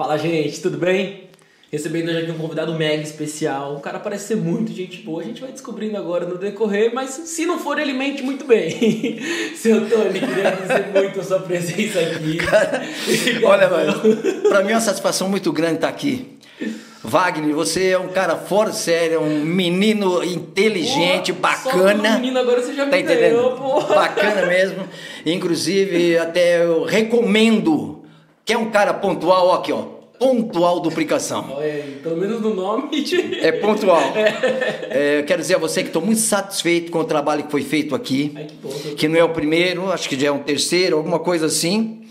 Fala, gente, tudo bem? Recebendo hoje aqui um convidado mega especial. O cara parece ser muito gente boa, a gente vai descobrindo agora no decorrer, mas se não for, ele mente muito bem. Seu Tony, queria agradecer muito a sua presença aqui. Cara, olha, mano, pra mim é uma satisfação muito grande estar aqui. Wagner, você é um cara fora sério, é um menino inteligente, Pô, bacana. Só menino agora você já me Tá entendendo? ganhou, pô. Bacana mesmo. Inclusive, até eu recomendo. Que é um cara pontual, ó, aqui, ó. Pontual duplicação. Aí, pelo menos no nome. de- É pontual. É, eu quero dizer a você que estou muito satisfeito com o trabalho que foi feito aqui. Ai, que bom. Que não é o primeiro, acho que já é um terceiro, alguma coisa assim.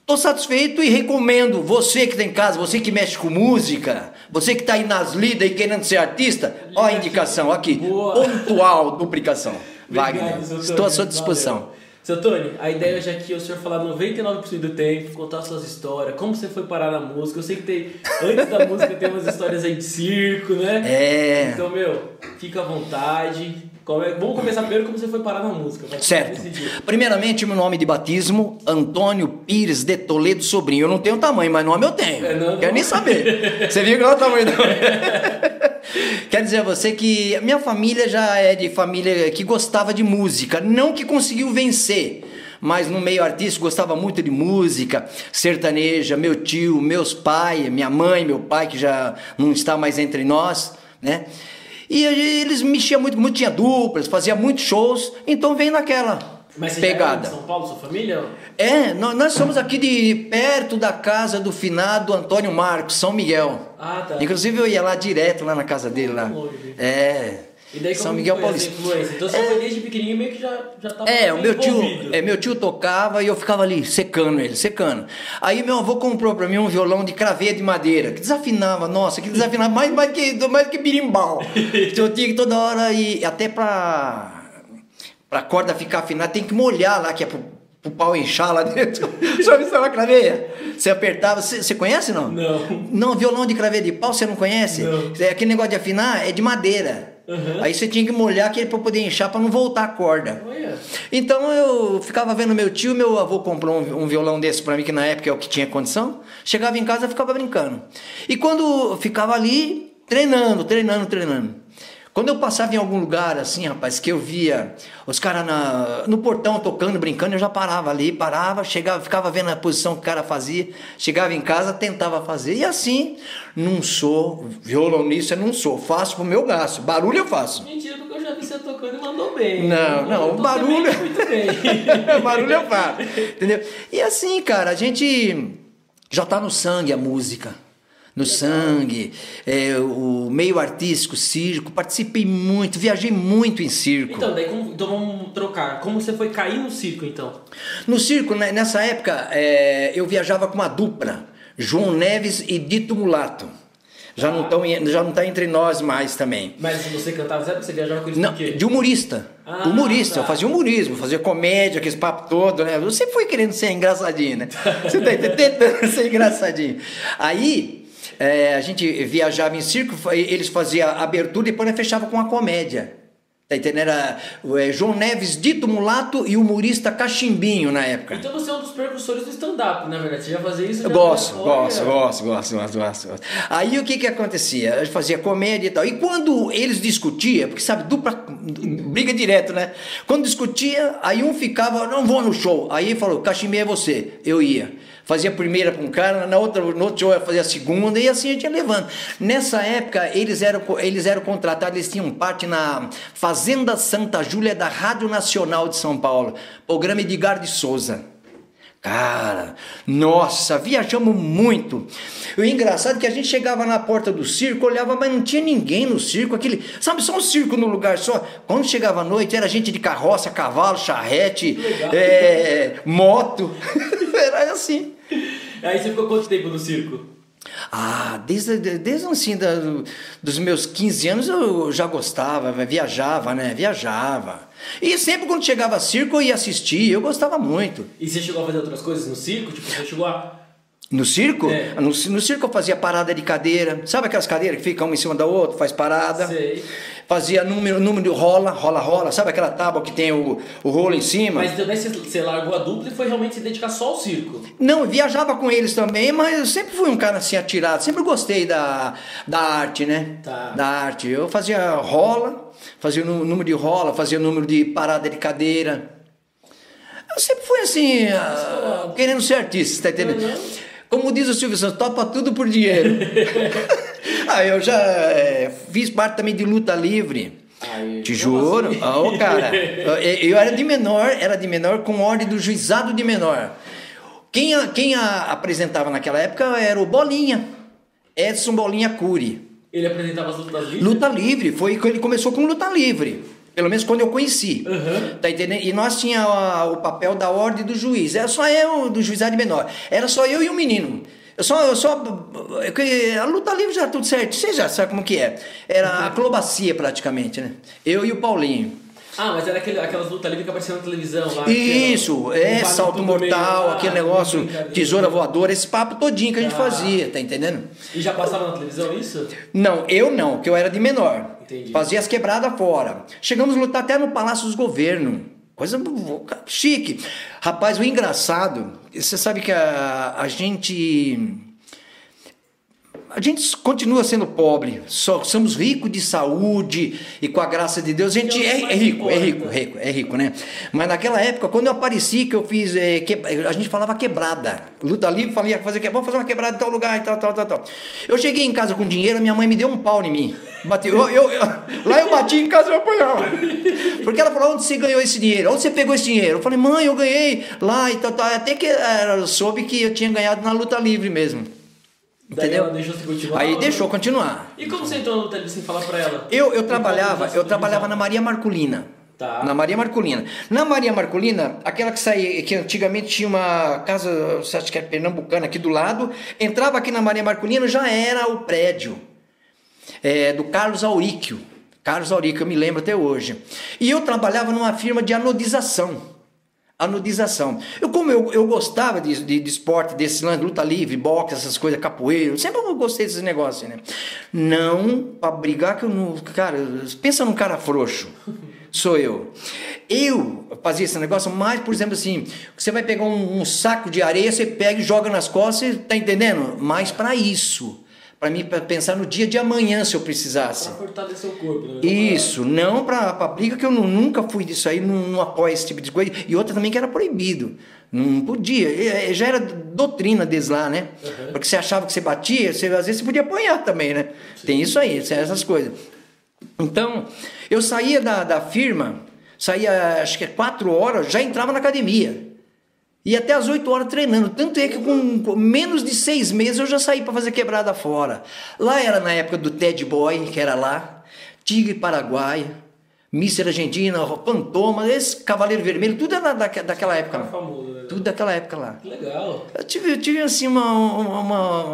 Estou satisfeito e recomendo você que está em casa, você que mexe com música, você que está aí nas lidas e querendo ser artista, ó a indicação aqui, Boa. pontual duplicação. Wagner, estou à sua disposição. valeu. Seu Tony, a ideia hoje aqui é o senhor falar 99% do tempo, contar suas histórias, como você foi parar na música. Eu sei que tem, antes da música tem umas histórias aí de circo, né? É. Então, meu, fica à vontade. Vamos começar primeiro como você foi parar na música. Certo. Primeiramente, meu nome de batismo, Antônio Pires de Toledo Sobrinho. Eu não tenho tamanho, mas nome eu tenho. É, não, Quero não. nem saber. Você viu que não é o tamanho do Quer dizer a você que minha família já é de família que gostava de música, não que conseguiu vencer. Mas no meio artístico gostava muito de música, sertaneja, meu tio, meus pais, minha mãe, meu pai, que já não está mais entre nós, né? E eles mexiam muito, muito tinha duplas, fazia muitos shows, então vem naquela Mas você já pegada. de São Paulo, sua família? É, nó- nós somos aqui de perto da casa do finado Antônio Marcos, São Miguel. Ah, tá. Inclusive eu ia lá direto, lá na casa dele lá. É. E daí São Miguel Paulista. Então você foi desde pequenininho meio que já, já tava É, o meu tio, é, meu tio tocava e eu ficava ali secando ele, secando. Aí meu avô comprou pra mim um violão de craveia de madeira, que desafinava, nossa, que desafinava mais, mais, que, mais que birimbau. Então eu tinha que toda hora ir, até pra, pra corda ficar afinada, tem que molhar lá, que é pro, pro pau inchar lá dentro. Sabe isso é uma craveia? Você apertava, você, você conhece não? Não. Não, violão de craveia de pau você não conhece? Não. É, aquele negócio de afinar é de madeira. Uhum. Aí você tinha que molhar aquele pra poder inchar, pra não voltar a corda. Olha. Então eu ficava vendo meu tio, meu avô comprou um, um violão desse para mim, que na época é o que tinha condição. Chegava em casa e ficava brincando. E quando ficava ali, treinando, treinando, treinando. Quando eu passava em algum lugar assim, rapaz, que eu via os caras no portão tocando, brincando, eu já parava ali, parava, chegava, ficava vendo a posição que o cara fazia, chegava em casa, tentava fazer. E assim, não sou violonista, não sou, faço pro meu gasto. Barulho eu faço. Mentira, porque eu já vi você tocando e mandou bem. Não, não, barulho- também Muito bem. Barulho eu faço. Entendeu? E assim, cara, a gente já tá no sangue a música. No sangue, é, o meio artístico, circo, participei muito, viajei muito em circo. Então, daí como- então vamos trocar. Como você foi cair no circo, então? No circo, né, nessa época, é, eu viajava com uma dupla, João Neves e Dito Mulato. Já não estão já não tá entre nós mais também. Mas você cantava, sabe? Você viajava com eles Não, de humorista. Ah, humorista, tá. eu fazia humorismo, fazia comédia, aqueles papo todo, né? Você foi querendo ser engraçadinho, né? Você tá tentando ser engraçadinho. Aí, é, a gente viajava em circo, eles faziam abertura e depois fechava com a comédia. Tá entendendo? Era é, João Neves, dito mulato e humorista cachimbinho na época. Então você é um dos precursores do stand-up, na verdade. Você já fazia isso? Já gosto, Olha. gosto, gosto, gosto, gosto, gosto, gosto. Aí o que que acontecia? Eu fazia comédia e tal. E quando eles discutiam, porque sabe, dupla, briga direto, né? Quando discutia, aí um ficava, não vou no show. Aí falou, Caximê é você. Eu ia. Fazia a primeira para um cara, na outra, no outro show fazia a segunda, e assim a gente ia levando. Nessa época, eles eram, eles eram contratados, eles tinham parte na Fazenda Santa Júlia da Rádio Nacional de São Paulo, programa Edgar de Souza. Cara, nossa, viajamos muito. O engraçado é que a gente chegava na porta do circo, olhava, mas não tinha ninguém no circo. Aquele, sabe, só um circo no lugar só. Quando chegava à noite, era gente de carroça, cavalo, charrete, é, moto. era assim. Aí você ficou quanto tempo no circo? Ah, desde, desde assim, da, dos meus 15 anos eu já gostava, viajava, né? Viajava. E sempre quando chegava circo eu ia assistir, eu gostava muito. E você chegou a fazer outras coisas no circo? Tipo, você chegou a No circo? É. No, no circo eu fazia parada de cadeira. Sabe aquelas cadeiras que ficam uma em cima da outra, faz parada? Sei. Fazia número, número de rola, rola, rola. Sabe aquela tábua que tem o, o rolo em cima? Mas também você, você largou a dupla e foi realmente se dedicar só ao circo. Não, viajava com eles também, mas eu sempre fui um cara assim atirado. Sempre gostei da, da arte, né? Tá. Da arte. Eu fazia rola, fazia número de rola, fazia o número de parada de cadeira. Eu sempre fui assim, ah, querendo ser artista, tá entendendo? Uhum. Como diz o Silvio Santos, topa tudo por dinheiro. ah, eu já eh, fiz parte também de luta livre. Ai, Te juro. assim? Ô, cara, eu, eu era de menor, era de menor com ordem do juizado de menor. Quem, a- quem a- apresentava naquela época era o Bolinha, Edson Bolinha Cury. Ele apresentava as lutas livres? Luta livre, foi ele começou com luta livre. Pelo menos quando eu conheci. Uhum. Tá entendendo? E nós tinha o papel da ordem do juiz. Era só eu, do juizado menor. Era só eu e o menino. Eu só, eu só. A luta livre já tudo certo. Você já sabe como que é. Era a acrobacia praticamente, né? Eu e o Paulinho. Ah, mas era aquele, aquelas lutas livres que apareciam na televisão lá. era Isso, é, salto mortal, meio, aquele ah, negócio, tesoura voadora, esse papo todinho que a gente Ah. fazia, tá entendendo? E já passava na televisão isso? Não, eu não, porque eu era de menor. Entendi. Fazia as quebradas fora. Chegamos a lutar até no Palácio dos Governos. Coisa chique. Rapaz, o engraçado, você sabe que a, a gente. A gente continua sendo pobre, só somos ricos de saúde e com a graça de Deus a gente é é, mais é rico, é rico, rico, é rico, né? Mas naquela época, quando eu apareci, que eu fiz, é, que- a gente falava quebrada, luta livre, falava fazer, vamos fazer uma quebrada em tal lugar e tal, tal, tal, tal. Eu cheguei em casa com dinheiro, minha mãe me deu um pau em mim, bateu, eu, eu- eu- lá eu bati em casa e eu apanhava, porque ela falou, onde você ganhou esse dinheiro? Onde você pegou esse dinheiro? Eu falei, mãe, eu ganhei lá e tal, tal, até que ela soube que eu tinha ganhado na luta livre mesmo, entendeu? deixou? Aí ou deixou continuar. E como você entrou luta livre sem falar pra ela? Eu, eu trabalhava, eu trabalhava na Maria Marculina. Tá. Na Maria Marculina. Na Maria Marculina, aquela que saía, que antigamente tinha uma casa, acha que é pernambucana aqui do lado, entrava aqui na Maria Marculina, já era o prédio é, do Carlos Auríquio. Carlos Auríquio, eu me lembro até hoje. E eu trabalhava numa firma de anodização. Anodização. Eu, como eu, eu gostava de, de, de esporte, desse lance, luta livre, boxe, essas coisas, capoeira, sempre eu gostei desses negócios, né? Não pra brigar que eu não. Cara, pensa num cara frouxo. Sou eu. Eu fazia esse negócio mais, por exemplo, assim, você vai pegar um, um saco de areia, você pega e joga nas costas, tá entendendo? Mais pra isso. Pra mim, pra pensar no dia de amanhã, se eu precisasse. Pra fortalecer o corpo. Né? Isso, não pra, pra briga, que eu nu- nunca fui disso aí, não, não apoio esse tipo de coisa. E outra também que era proibido. Não podia. E, e Já era doutrina deles lá, né? Porque você achava que você batia, você, às vezes você podia apanhar também, né? Tem isso aí, essas coisas. Então, eu saía da, da firma, saía acho que é quatro horas, já entrava na academia. E até às 8 horas treinando. Tanto é que com com menos de seis meses eu já saí para fazer quebrada fora. Lá era na época do Ted Boy, que era lá, Tigre Paraguaia, Mister Argentina, Fantoma, esse Cavaleiro Vermelho, tudo era da, daquela época lá. famoso, né? Tudo daquela época lá. Que legal. Eu tive, eu tive assim uma, uma,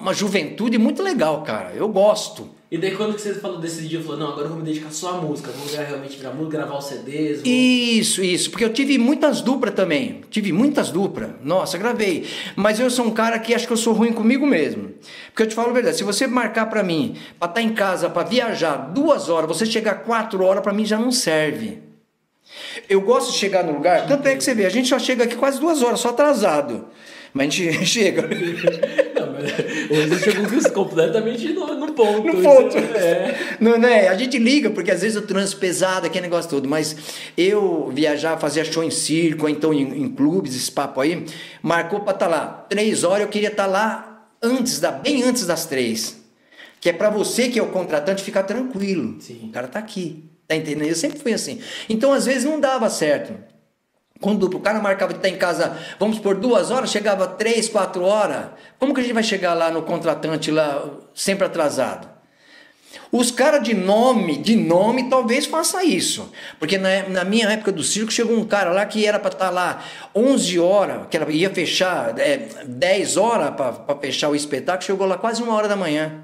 uma juventude muito legal, cara. Eu gosto. E daí quando que você falou desse dia, falou, não, agora eu vou me dedicar só à música, vou realmente virar música, gravar os CDs. Vou... Isso, isso, porque eu tive muitas duplas também. Tive muitas duplas. Nossa, gravei. Mas eu sou um cara que acho que eu sou ruim comigo mesmo. Porque eu te falo a verdade, se você marcar pra mim, pra estar em casa, pra viajar duas horas, você chegar quatro horas, pra mim já não serve. Eu gosto de chegar no lugar, tanto é que você vê, a gente só chega aqui quase duas horas, só atrasado. Mas a gente chega. Não, mas hoje chegou completamente no, no ponto. No ponto. É. Não, é? A gente liga, porque às vezes o trânsito pesado, aquele negócio todo. Mas eu viajar, fazer show em circo, ou então em, em clubes, esse papo aí, marcou pra estar lá. Três horas eu queria estar lá antes, da, bem antes das três. Que é pra você, que é o contratante, ficar tranquilo. Sim. O cara tá aqui. Tá entendendo? Eu sempre fui assim. Então, às vezes, não dava certo. Quando o cara marcava de estar em casa, vamos por duas horas, chegava três, quatro horas. Como que a gente vai chegar lá no contratante lá sempre atrasado? Os caras de nome, de nome, talvez faça isso. Porque na, na minha época do circo chegou um cara lá que era para estar lá 11 horas, que era, ia fechar é, 10 horas para fechar o espetáculo, chegou lá quase uma hora da manhã.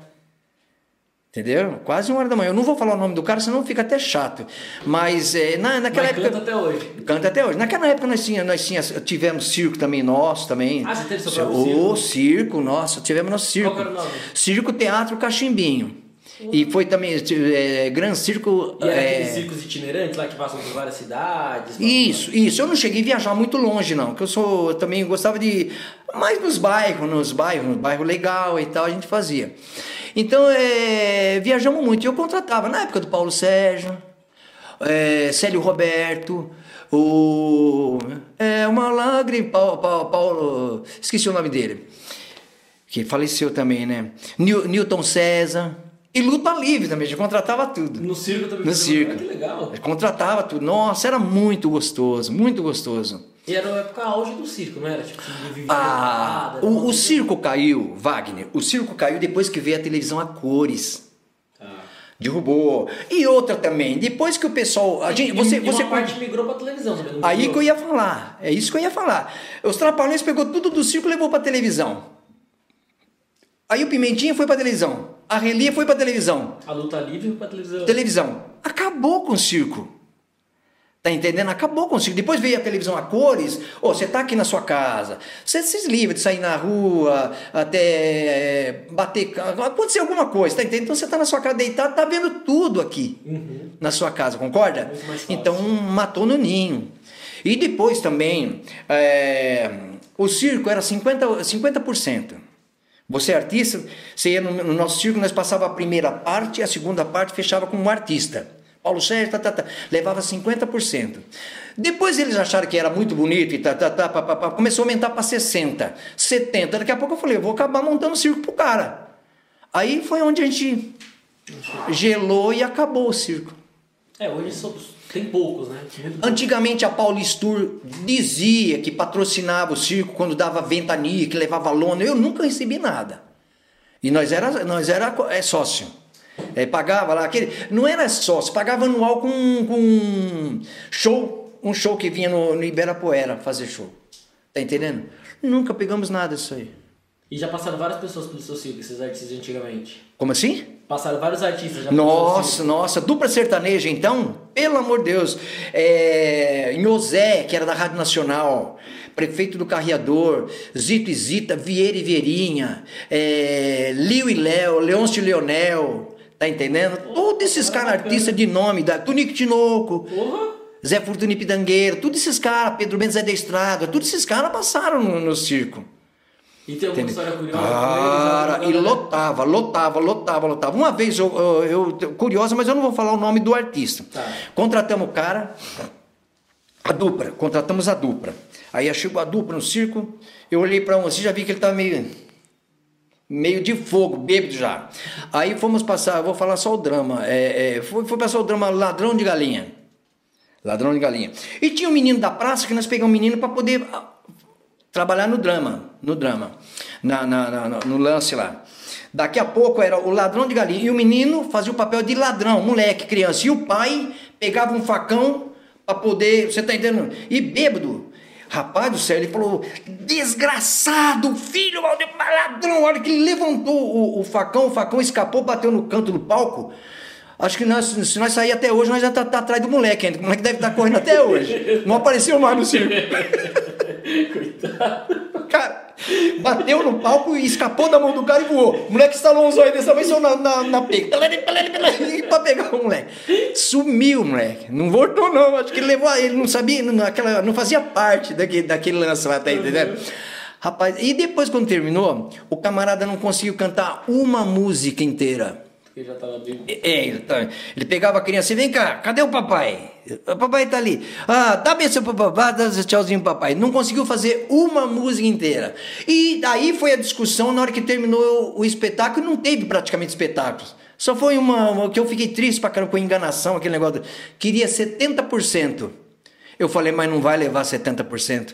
Entendeu? Quase uma hora da manhã. Eu não vou falar o nome do cara, senão fica até chato. Mas é, na, naquela Mas época. canta até hoje. Canta até hoje. Naquela época nós, tinha, nós tinha, tivemos circo também nosso também. Ah, você teve seu próprio Ô, circo, nossa, tivemos nosso circo. Qual era o nome? Circo Teatro Cachimbinho. E foi também é, Gran Circo. E era é, aqueles circos itinerantes lá que passam por várias cidades? Isso, isso. Eu não cheguei a viajar muito longe, não. Porque eu sou. Eu também gostava de. Mais nos bairros, nos bairros, no bairro legal e tal, a gente fazia. Então, é, viajamos muito. Eu contratava, na época do Paulo Sérgio, é, Célio Roberto, o. É, uma lágrima. Paulo, Paulo, Paulo. Esqueci o nome dele. Que faleceu também, né? Newton César. E luta livre também, a gente contratava tudo. No circo também? No circo. Ah, que legal. Contratava tudo. Nossa, era muito gostoso, muito gostoso. E era a época auge do circo, não era? Tipo, vivia Ah, parada, o, o circo caiu, Wagner. O circo caiu depois que veio a televisão a cores. Tá. Derrubou. E outra também, depois que o pessoal. A gente, E- você, e você uma parte migrou pra televisão também. não Aí migrou? que eu ia falar. É isso que eu ia falar. Os Trapalhões pegou tudo do circo e levou pra televisão. Aí o Pimentinha foi pra televisão. A Relia foi pra televisão. A luta livre pra televisão. Televisão. Acabou com o circo. Tá entendendo? Acabou com o circo. Depois veio a televisão a cores. Ô, você tá aqui na sua casa. Você se livra de sair na rua, até é, bater. Acontecer alguma coisa, tá entendendo? Então você tá na sua casa deitado, tá vendo tudo aqui Uhum. na sua casa, concorda? Então matou no ninho. E depois também, é, o circo era 50%. 50%. Você é artista, você ia no, no nosso circo, nós passava a primeira parte, a segunda parte fechava com um artista. Paulo Sérgio, tá, tá, tá, levava 50%. Depois eles acharam que era muito bonito e tá, tá, tá, pá, pá, pá, começou a aumentar para 60%, 70%. Daqui a pouco eu falei, eu vou acabar montando circo pro cara. Aí foi onde a gente gelou e acabou o circo. É, hoje somos- tem poucos, né? Antigamente a Paulistur dizia que patrocinava o circo quando dava ventania, que levava lona. Eu nunca recebi nada. E nós era, nós era é, sócio. É, pagava lá aquele. Não era sócio, pagava anual com, com show. Um show que vinha no, no Ibirapuera fazer show. Tá entendendo? Nunca pegamos nada disso aí. E já passaram várias pessoas pelo seu circo, esses artistas antigamente. Como assim? Passaram vários artistas já Nossa, nossa, dupla sertaneja então? Pelo amor de Deus. É, Nhosé, que era da Rádio Nacional, prefeito do Carreador, Zito e Zita, Vieira e Vieirinha, é, Lio e Léo, Leôncio e Leonel, tá entendendo? Todos esses caras artistas de nome, da Tunico Tinoco, Porra! Zé Fortuni Pidangueiro, todos esses caras, Pedro Mendes Zé da Estrada, todos esses caras passaram no, no circo. E tem alguma história curiosa com Cara, e lotava, lotava, lotava, lotava. Uma vez eu, eu, eu- curiosa, mas eu não vou falar o nome do artista. Tá. Contratamos o cara, a dupla, contratamos a dupla. Aí chegou a dupla no circo, eu olhei para um assim, já vi que ele tava meio meio de fogo, bêbado já. Aí fomos passar, eu vou falar só o drama. É, é, foi, foi passar o drama Ladrão de Galinha. Ladrão de Galinha. E tinha um menino da praça que nós pegamos um menino para poder ah, trabalhar no drama, no drama, na, na- na- no- lance lá. Daqui a pouco era o ladrão de galinha e o menino fazia o papel de ladrão, moleque, criança. E o pai pegava um facão para poder, você tá entendendo? E bêbado. Rapaz do céu, ele falou: desgraçado, filho ladrão. A hora que ele levantou o, o facão, o facão escapou, bateu no canto do palco. Acho que nós, se nós sair até hoje, nós já tá, tá atrás do moleque ainda. O moleque deve estar correndo até hoje. Não apareceu mais no circo. Cara, bateu no palco e escapou da mão do cara e voou. O moleque instalou um zóio dessa vez só na, na, na pega. pra pegar o moleque. Sumiu, moleque. Não voltou, não. Acho que ele levou. Ele não sabia, não, aquela, não fazia parte daquele, daquele lance lá, tá entendendo? Rapaz, e depois quando terminou, o camarada não conseguiu cantar uma música inteira. Porque já tava bem. É, ele, tá- ele pegava a criança e vem cá, cadê o papai? O papai tá ali. Ah, dá benção pro papai, dá tchauzinho pro papai. Não conseguiu fazer uma música inteira. E daí foi a discussão na hora que terminou o espetáculo, não teve praticamente espetáculos. Só foi uma, uma que eu fiquei triste pra caramba com enganação, aquele negócio. Queria 70%. Eu falei, mas não vai levar 70%.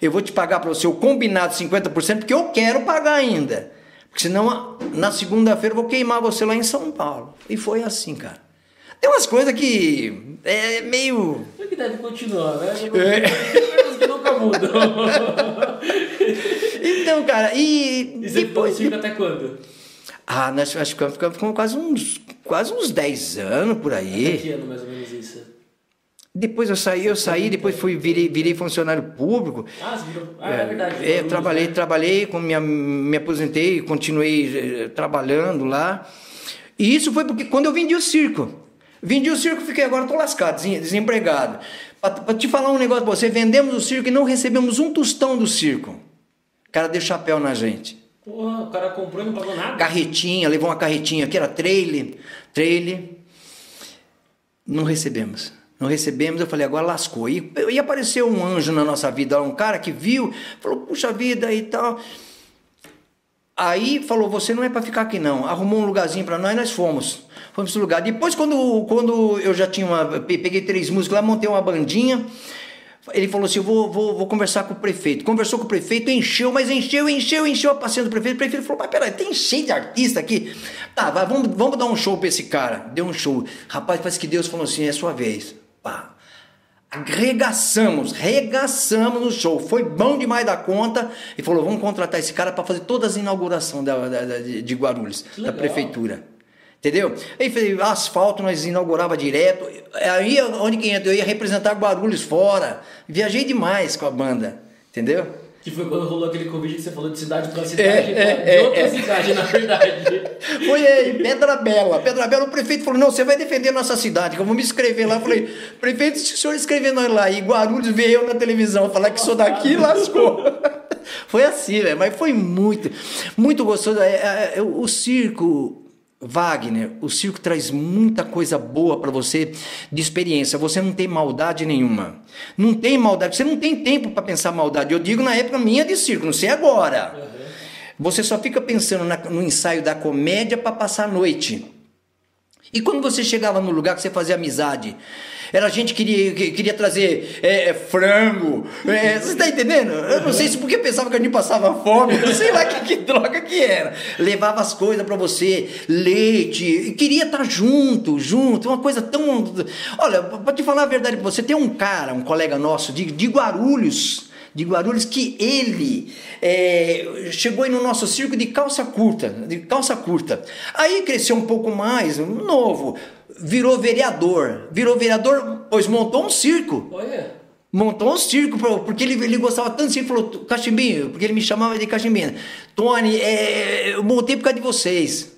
Eu vou te pagar para o combinado 50%, porque eu quero pagar ainda. Porque senão, na segunda-feira, eu vou queimar você lá em São Paulo. E foi assim, cara. Tem umas coisas que é meio. É que deve continuar, né? Coisas que nunca mudam. Então, cara, e, E você ficou depois. circo até quando? Ah, nós acho que ficamos, ficamos quase uns, quase uns 10 anos por aí. Que ano mais ou menos isso? Depois eu saí, eu saí, depois fui, virei, virei funcionário público. Ah, virou... ah é, verdade. É, trabalhei, trabalhei, com minha, me aposentei, continuei eh, trabalhando lá. E isso foi porque quando eu vendi o circo. Vendi o circo, fiquei agora, estou lascado, desempregado. Para te falar um negócio pra você, vendemos o circo e não recebemos um tostão do circo. O cara deu chapéu na gente. Porra, o cara comprou e não pagou nada. Carretinha, levou uma carretinha que era trailer, trailer. Não recebemos. Não recebemos, eu falei, agora lascou. E, e apareceu um anjo na nossa vida, um cara que viu, falou, puxa vida e tal. Aí falou, você não é para ficar aqui não. Arrumou um lugarzinho para nós, nós fomos. Fomos pro lugar. Depois, quando, quando eu já tinha uma. Peguei três músicos lá, montei uma bandinha. Ele falou assim: vou, vou, vou conversar com o prefeito. Conversou com o prefeito, encheu, mas encheu, encheu, encheu a passeio do prefeito. O prefeito falou: mas peraí, tem cheio de artista aqui. Tá, vai, vamos, vamos dar um show pra esse cara. Deu um show. Rapaz, parece que Deus falou assim: é sua vez. Pá. Arregaçamos, regaçamos no show. Foi bom demais da conta. E falou: vamos contratar esse cara para fazer todas as inaugurações da, da, da, de Guarulhos, da prefeitura. Entendeu? Aí falei, asfalto nós inaugurava direto. Aí onde que entra? Eu ia representar Guarulhos fora. Viajei demais com a banda. Entendeu? Que foi quando rolou aquele convite que você falou de cidade para cidade, é, é, de outra é, cidade, na verdade. Foi aí, Pedra Bela. Pedra Bela, o prefeito falou: não, você vai defender a nossa cidade, que eu vou me inscrever lá. Eu falei, prefeito, se o senhor escrever nós lá, e Guarulhos veio eu na televisão falar que sou daqui, lascou. foi assim, velho, mas foi muito, muito gostoso. É, é, o circo Wagner, o circo traz muita coisa boa para você de experiência. Você não tem maldade nenhuma. Não tem maldade. Você não tem tempo para pensar maldade. Eu digo na época minha de circo, não sei agora. Uhum. Você só fica pensando na, no ensaio da comédia para passar a noite. E quando você chegava no lugar que você fazia amizade, era gente que queria, que queria trazer é, é, frango. É, você está entendendo? Eu não sei se porque pensava que a gente passava fome, não sei lá que, que droga que era. Levava as coisas para você, leite, queria estar tá junto, junto, uma coisa tão. Olha, para te falar a verdade, você tem um cara, um colega nosso de, de Guarulhos de Guarulhos que ele é, chegou aí no nosso circo de calça curta, de calça curta. Aí cresceu um pouco mais, novo, virou vereador. Virou vereador, pois montou um circo. Olha. Montou um circo, porque ele, ele gostava tanto Ele falou, Cachimbinho, porque ele me chamava de Cachimbinho. Tony, é, eu montei por causa de vocês.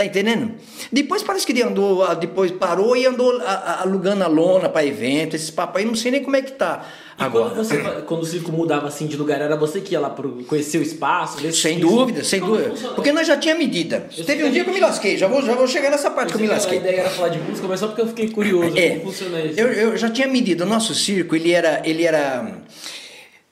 Tá entendendo? Depois parece que ele andou, ah, depois parou e andou alugando a lona para evento, esses papos aí, não sei nem como é que tá. E agora. Quando, você, quando o circo mudava assim de lugar, era você que ia lá pro, conhecer o espaço? Sem dúvida, sem dúvida. Porque nós já tinha medida. Eu Teve um dia que eu me lasquei, já vou, já vou chegar nessa parte eu que eu me lasquei. A ideia era falar de música, mas só porque eu fiquei curioso é, como funciona isso. Eu, eu já tinha medido. O nosso circo, ele era, ele era.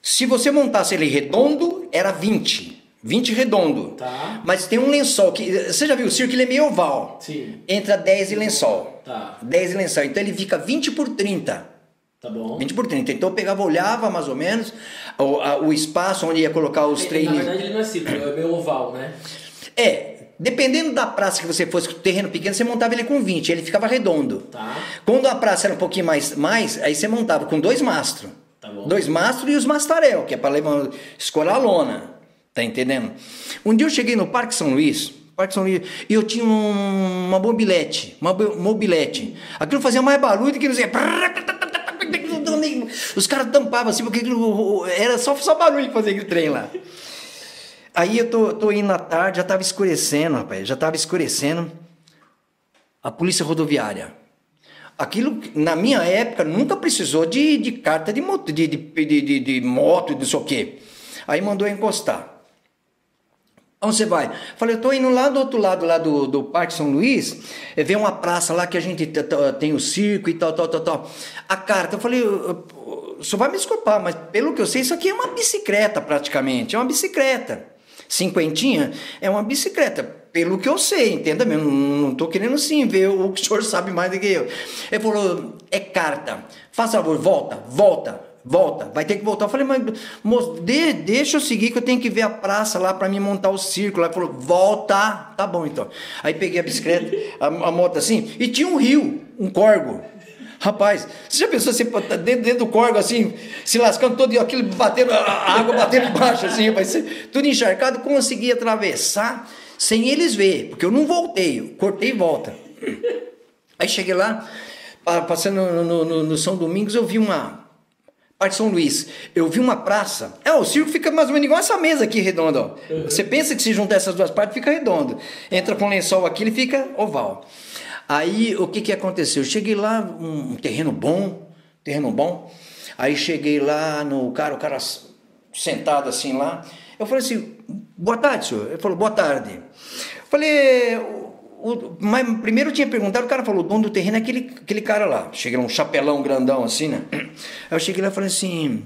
Se você montasse ele redondo, era 20. 20 redondo. Tá. Mas tem um lençol que. Você já viu o circo? Ele é meio oval. Sim. Entra 10 e lençol. Tá. 10 e lençol. Então ele fica 20 por 30. Tá bom. 20 por 30. Então eu pegava, olhava mais ou menos o, a, o espaço onde ia colocar os treinos. Na verdade ele não é círculo, é meio oval, né? É. Dependendo da praça que você fosse, terreno pequeno, você montava ele com 20, ele ficava redondo. Tá. Quando a praça era um pouquinho mais, mais aí você montava com dois mastros. Tá bom. Dois mastros e os mastarel, que é para levar, escorar a lona. Tá entendendo? Um dia eu cheguei no Parque São Luís, Parque São Luís, e eu tinha um, uma mobilete, uma mobilete. Aquilo fazia mais barulho do que não. Os caras tampavam assim, porque era só, só barulho que fazia aquele trem lá. Aí eu tô, tô indo na tarde, já tava escurecendo, rapaz, já tava escurecendo. A polícia rodoviária. Aquilo, na minha época, nunca precisou de, de carta de moto, de, de, de, de moto, não sei o quê. Aí mandou encostar. Onde você vai? Falei, eu tô indo lá do outro lado, lá do, do Parque São Luís, ver uma praça lá que a gente tem o circo e tal, tal, tal, tal. A carta, eu falei, só vai me desculpar, mas pelo que eu sei, isso aqui é uma bicicleta praticamente, é uma bicicleta. Cinquentinha é uma bicicleta, pelo que eu sei, entenda mesmo, não estou querendo sim ver o que o senhor sabe mais do que eu. Ele falou, é carta, faz favor, volta, volta volta, vai ter que voltar. Eu falei, mas moço, de, deixa eu seguir que eu tenho que ver a praça lá para me montar o círculo. Ele falou, volta, tá bom então. Aí peguei a bicicleta, a, a moto assim, e tinha um rio, um corgo. Rapaz, você já pensou assim, dentro, dentro do corgo assim, se lascando todo, aquilo batendo, a água batendo embaixo assim, ser tudo encharcado, consegui atravessar sem eles ver, porque eu não voltei, eu cortei e volta. Aí cheguei lá, pa- passando no- no- no São Domingos, eu vi uma. Parte São Luís, eu vi uma praça. É, o circo fica mais ou menos igual essa mesa aqui redonda. Ó. Você pensa que se juntar essas duas partes fica redondo. Entra com lençol aqui, ele fica oval. Aí o que, que aconteceu? Eu cheguei lá, um terreno bom, terreno bom. Aí cheguei lá no cara, o cara sentado assim lá. Eu falei assim, boa tarde, senhor. Ele falou, boa tarde. Eu falei, o- mas primeiro tinha perguntado, o cara falou, o dono do terreno é aquele, aquele cara lá. Lá, um chapelão grandão assim, né? Aí eu cheguei lá e falei assim,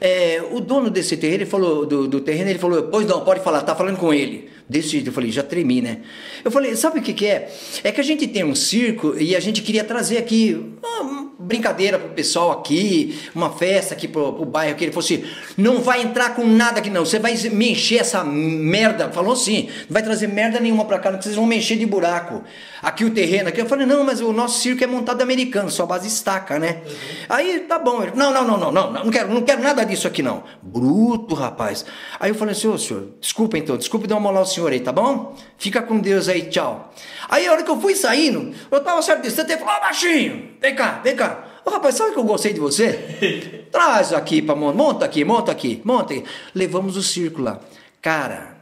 é, o dono desse terreno, ele falou, do, do terreno, ele falou, pois não, pode falar, tá falando com ele. Desse eu falei, já tremi, né? Eu falei, sabe o que, que é? É que a gente tem um circo e a gente queria trazer aqui uma brincadeira pro pessoal aqui, uma festa aqui pro, pro bairro, que ele falou assim, não vai entrar com nada aqui não, você vai me encher essa merda. Falou assim, não vai trazer merda nenhuma pra cá, não, que vocês vão me encher de buraco. Aqui o terreno, aqui. Eu falei, não, mas o nosso circo é montado americano, só base estaca, né? Aí, tá bom. Ele, não, não, não, não, não, não quero, não quero nada disso aqui não. Bruto, rapaz. Aí eu falei assim, ô senhor, desculpa então, desculpa dar uma moral ao senhor aí, tá bom? Fica com Deus aí, tchau. Aí a hora que eu fui saindo, eu tava certo distante, ele falou, ô baixinho, vem cá, vem cá. Ô rapaz, sabe que eu gostei de você? Traz aqui pra monta, monta aqui, monta aqui, monta aqui. Levamos o circo lá. Cara,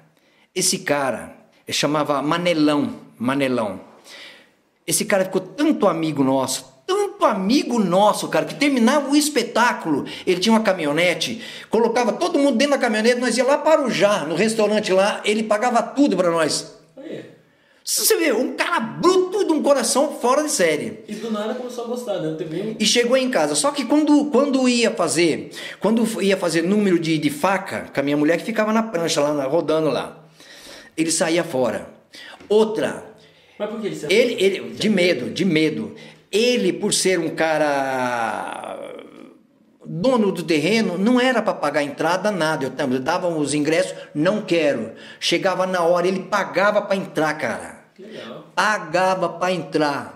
esse cara, chamava Manelão, Manelão. Esse cara ficou tanto amigo nosso, tanto amigo nosso, cara, que terminava o espetáculo, ele tinha uma caminhonete, colocava todo mundo dentro da caminhonete, nós ia lá para o Já, no restaurante lá, ele pagava tudo para nós. Você vê, um cara bruto de um coração fora de série. E do nada começou a gostar, né? Teve E chegou em casa. Só que quando, quando ia fazer, quando ia fazer número de, de faca, com a minha mulher que ficava na prancha lá, na- rodando lá, ele saía fora. Outra, Mas por que ele se ele, ele, de medo, de medo. Ele, por ser um cara dono do terreno, não era para pagar entrada, nada. Eu também dava os ingressos, não quero. Chegava na hora, ele pagava para entrar, cara. Legal. Pagava para entrar.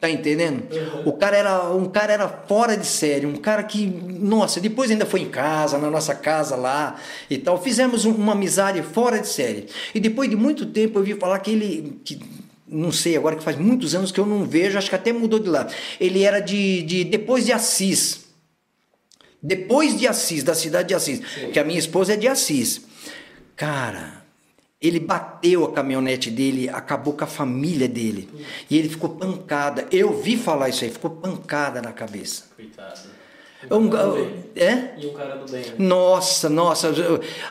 Tá entendendo? O cara era um cara era fora de série, um cara que, nossa, depois ainda foi em casa, na nossa casa lá e tal. Fizemos um- uma amizade fora de série. E depois de muito tempo eu vi falar que ele que não sei agora que faz muitos anos que eu não vejo, acho que até mudou de lá. Ele era de, de depois de Assis. Depois de Assis, da cidade de Assis, que a minha esposa é de Assis. Cara, ele bateu a caminhonete dele, acabou com a família dele. E ele ficou pancada. Eu vi falar isso aí, ficou pancada na cabeça. Coitado. Um, é? E um cara do bem, né? Nossa, nossa.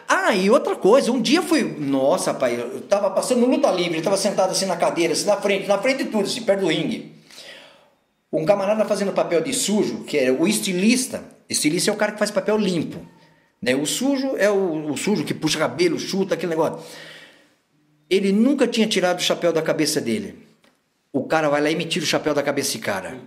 Ah, e outra coisa, um dia fui. Nossa, pai, eu tava passando luta livre, eu tava sentado assim na cadeira, assim na frente, na frente de tudo, assim, perto do ringue. Um camarada fazendo papel de sujo, que é o estilista. Estilista é o cara que faz papel limpo. Né? O sujo é o, o sujo que puxa cabelo, chuta, aquele negócio. Ele nunca tinha tirado o chapéu da cabeça dele. O cara vai lá e me tira o chapéu da cabeça desse cara.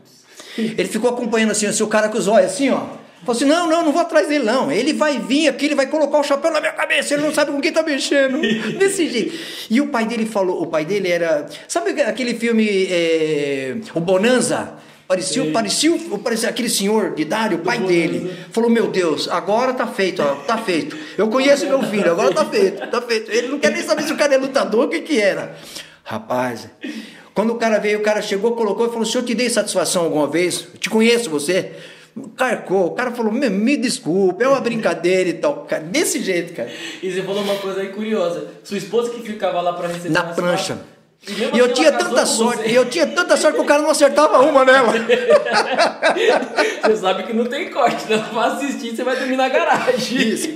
Ele ficou acompanhando assim, assim, o cara com os olhos assim, ó. Falou assim: não, não, não vou atrás dele, não. Ele vai vir aqui, ele vai colocar o chapéu na minha cabeça, ele não sabe com quem tá mexendo. Desse jeito. E o pai dele falou: o pai dele era. Sabe aquele filme, é, O Bonanza? Parecia, parecia, parecia aquele senhor de idade, o pai dele. Falou: Meu Deus, agora tá feito, ó, tá feito. Eu conheço meu filho, agora tá feito, tá feito. Ele não quer nem saber se o cara é lutador, o que que era. Rapaz, quando o cara veio, o cara chegou, colocou e falou: Se eu te dei satisfação alguma vez, eu te conheço você. Carcou, o cara falou: Me, me desculpe, é uma brincadeira e tal. Cara, desse jeito, cara. E você falou uma coisa aí curiosa. Sua esposa que ficava lá pra receber Na prancha. E E eu assim tinha tanta sorte, você. eu tinha tanta sorte que o cara não acertava uma nela. Você sabe que não tem corte, né? Pra assistir, você vai dormir na garagem. Isso.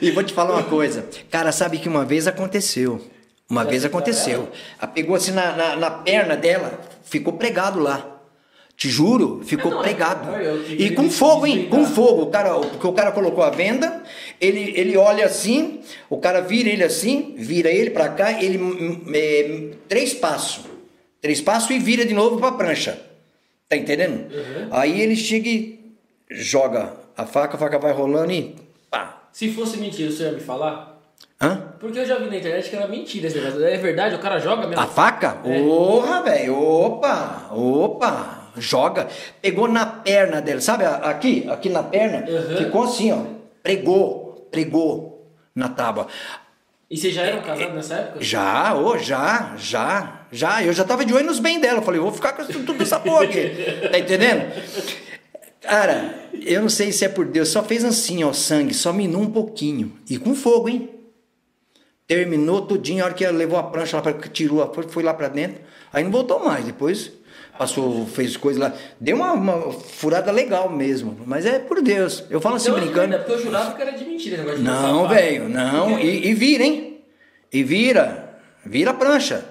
e vou te falar uma coisa. Cara, sabe que uma vez aconteceu. Uma Já vez aconteceu. Ela pegou assim na, na, na perna dela, ficou pregado lá. Te juro, ficou Não, é- pregado. olha, eu E com fogo, hein? Com fogo. O cara, porque o cara colocou a venda, ele, ele olha assim, o cara vira ele assim, vira ele pra cá, ele hum, é, três passos. Três passos e vira de novo pra prancha. Tá entendendo? Uhum. Aí ele chega e joga a faca, a faca vai rolando e pá. Se fosse mentira, senhor ia me falar? Hã? Porque eu já vi na internet que era mentira esse negócio. É verdade? O cara joga mesmo? A faca? É. Porra, velho. Opa, opa. Joga. Pegou na perna dela, sabe? Aqui, aqui na perna. Uhum. Ficou assim, ó. Pregou, pregou na tábua. E vocês já eram casados nessa época? Já, ô, já, já, já. Eu já tava de olho nos bem dela. Eu falei, vou ficar com tudo essa porra aqui. Tá entendendo? Cara, eu não sei se é por Deus, só fez assim, ó, sangue, só minou um pouquinho. E com fogo, hein? Terminou tudinho, a hora que ela levou a prancha lá, pra, tirou a foi lá pra dentro. Aí não voltou mais. Depois passou, fez coisa lá. Deu uma, uma furada legal mesmo. Mas é por Deus. Eu falo assim Então, brincando. É porque eu jurava que era de mentira negócio Não, velho, não. E, e vira, hein? E vira. Vira a prancha.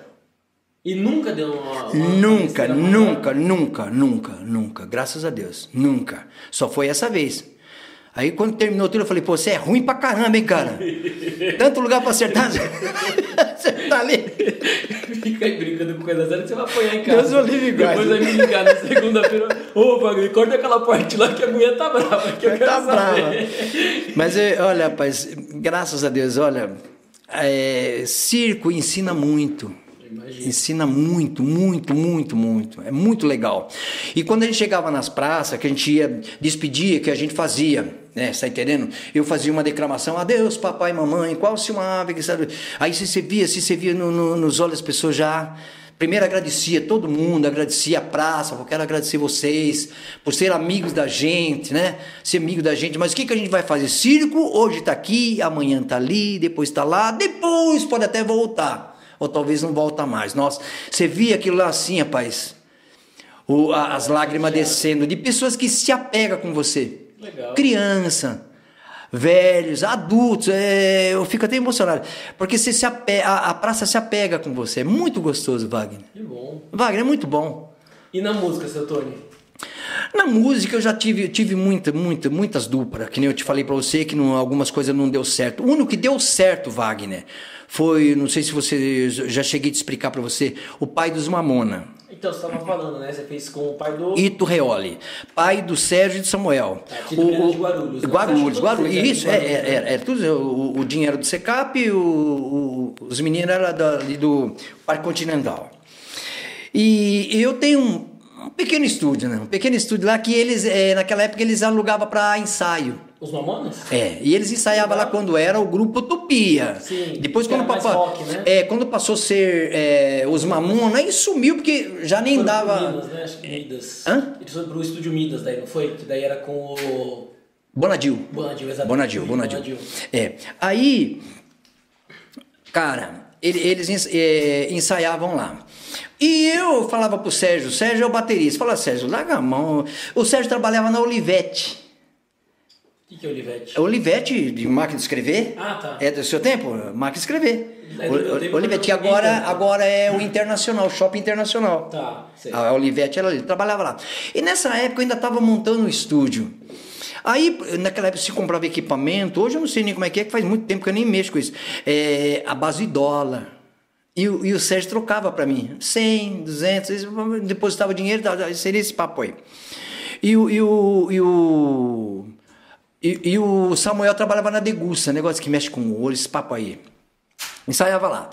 E nunca deu uma. uma Nunca, nunca, nunca, nunca, nunca. Graças a Deus. Nunca. Só foi essa vez. Aí quando terminou tudo, eu falei, pô, você é ruim pra caramba, hein, cara? Tanto lugar pra acertar. acertar ali. Fica aí brincando com coisa séria, você vai apanhar em casa. Deus o livre. Depois vai me ligar na segunda-feira. Ô, Wagner, corta aquela parte lá que a mulher tá brava. Que eu quero Tá brava. saber. Mas eh, olha, rapaz, graças a Deus, olha, é, circo ensina muito. Ensina muito, muito, muito, muito. É muito legal. E quando a gente chegava nas praças, que a gente ia despedir, que a gente fazia, né? Você tá entendendo? Eu fazia uma declamação, adeus, papai mamãe, qual se uma ave que sabe? Aí se você via, se você via no- no- nos olhos das pessoas já. Primeiro agradecia todo mundo, agradecia a praça, eu quero agradecer vocês por ser amigos da gente, né? Ser amigo da gente. Mas o que, que a gente vai fazer? Circo, hoje tá aqui, amanhã tá ali, depois tá lá, depois pode até voltar ou talvez não volta mais. Nossa, você via aquilo lá assim, rapaz, o- a- as lágrimas descendo de pessoas que se apegam com você, Legal. criança, velhos, adultos, é, eu fico até emocionado, porque você se ape- a, a praça se apega com você, é muito gostoso, Wagner. Que bom. Wagner é muito bom. E na música, seu Tony? Na música eu já tive, tive muita, muita, muitas duplas, que nem eu te falei pra você que não- algumas coisas não deu certo. O único que deu certo, Wagner, foi, não sei se você já cheguei a te explicar pra você, o pai dos Mamona, Então, você tava falando, né? Você fez com o pai do. Ito Reoli, pai do Sérgio e de Samuel. Aqui de Minas de Guarulhos, né? Guarulhos, Guarulhos, isso, é, é, Guarulhos, é, é tudo, o, o dinheiro do Secap e o, o- os meninos eram da- do Parque Continental. E eu tenho um, um pequeno estúdio, né? Um pequeno estúdio lá que eles, é, naquela época, eles alugavam para ensaio. Os Mamonas? É, e eles ensaiavam lá quando era o grupo Utopia. Sim, Depois quando, papa- rock, né? é, quando passou a ser é, os Mamona, aí sumiu porque já nem pro dava. Midas, né? Acho que Midas. Hã? Eles foram pro estúdio Midas daí, não foi? Que daí era com o. Bonadil. Bonadil, exatamente. Bonadil, Bonadil. É. Aí, cara, ele- eles é, ensaiavam lá. E eu falava pro Sérgio, Sérgio é o baterista. Fala, Sérgio, larga a mão. O Sérgio trabalhava na Olivete. O que, que é Olivete? A Olivete, de máquina de escrever. Ah, tá. É do seu tempo? Máquina de escrever. É do meu O- tempo, Olivete, que quando eu agora, entrei. agora é o Internacional, o Shopping Internacional. Tá, sei. A Olivete era ali, trabalhava lá. E nessa época eu ainda estava montando um estúdio. Aí, naquela época, se comprava equipamento. Hoje eu não sei nem como é que é, que faz muito tempo que eu nem mexo com isso. É, a base de dólar. E, e o Sérgio trocava para mim. 100, 200, isso, depositava dinheiro, seria esse papo aí. E o... E o, e o e, e o Samuel trabalhava na Degusta, negócio que mexe com o olho, esse papo aí. Ensaiava lá.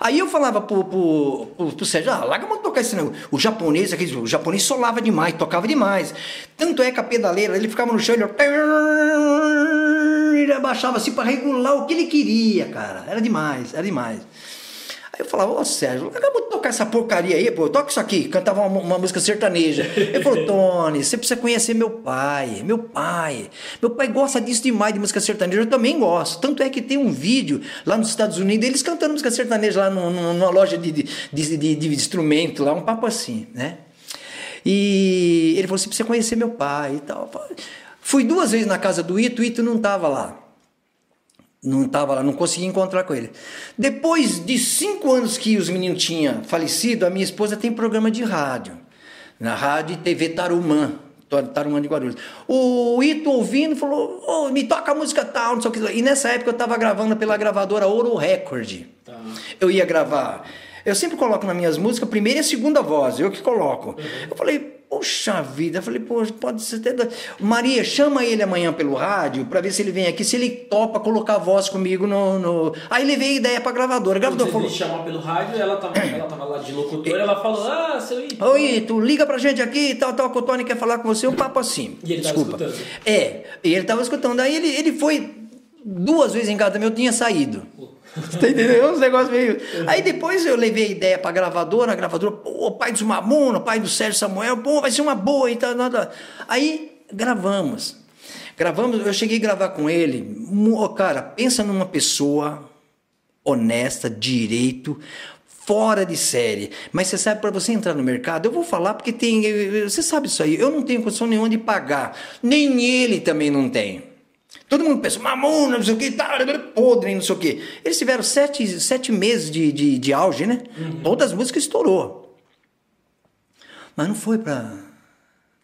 Aí eu falava pro, pro, pro, pro Sérgio, ah, larga muito tocar esse negócio. O japonês, aquele, o japonês solava demais, tocava demais. Tanto é que a pedaleira, ele ficava no chão, ele, ele abaixava assim pra regular o que ele queria, cara. Era demais, era demais. Aí eu falava, ô Sérgio, larga muito tocar essa porcaria aí, pô, toca isso aqui. Cantava uma, uma música sertaneja. Ele falou, Tony, você precisa conhecer meu pai, meu pai. Meu pai gosta disso demais, de música sertaneja, eu também gosto. Tanto é que tem um vídeo lá nos Estados Unidos, eles cantando música sertaneja lá no- no- numa loja de, de, de, de, de instrumento, lá, um papo assim, né? E ele falou, você precisa conhecer meu pai e tal. Fui duas vezes na casa do Ito, o Ito não estava lá. Não estava lá, não consegui encontrar com ele. Depois de cinco anos que os meninos tinham falecido, a minha esposa tem programa de rádio. Na rádio e TV Tarumã. Tarumã de Guarulhos. O Ito ouvindo falou: "Ô, me toca a música tal, não sei o que. lá." E nessa época eu estava gravando pela gravadora Ouro Record. Tá. Eu ia gravar. Eu sempre coloco nas minhas músicas a primeira e a segunda voz, eu que coloco. Eu falei, poxa vida, eu falei, pô, pode ser até. Maria, chama ele amanhã pelo rádio pra ver se ele vem aqui, se ele topa colocar a voz comigo no. no... Aí levei a ideia pra gravadora. A gravadora falou. chamar pelo rádio, ela tava, ela tava lá de locutora, ela falou, ah, seu Ito. Oi, tu liga pra gente aqui, tal, tal, que o Tony quer falar com você, um papo assim. E ele tava Desculpa. escutando? É, e ele tava escutando. Aí ele, ele foi duas vezes em casa também, eu tinha saído. Tá entendendo? Uns negócios meio. Aí depois eu levei a ideia pra gravadora, a gravadora, pô, pai dos Mamona, pai do Sérgio Samuel, pô, vai ser uma boa e tal, nada. Aí gravamos. Gravamos, eu cheguei a gravar com ele. Cara, pensa numa pessoa honesta, direito, fora de série. Mas você sabe, para você entrar no mercado, eu vou falar porque tem. Você sabe isso aí, eu não tenho condição nenhuma de pagar. Nem ele também não tem. Todo mundo pensa, mamona, não sei o que, tá, podre, não sei o que. Eles tiveram sete, sete meses de, de, de auge, né? Todas as músicas estourou. Mas não foi pra.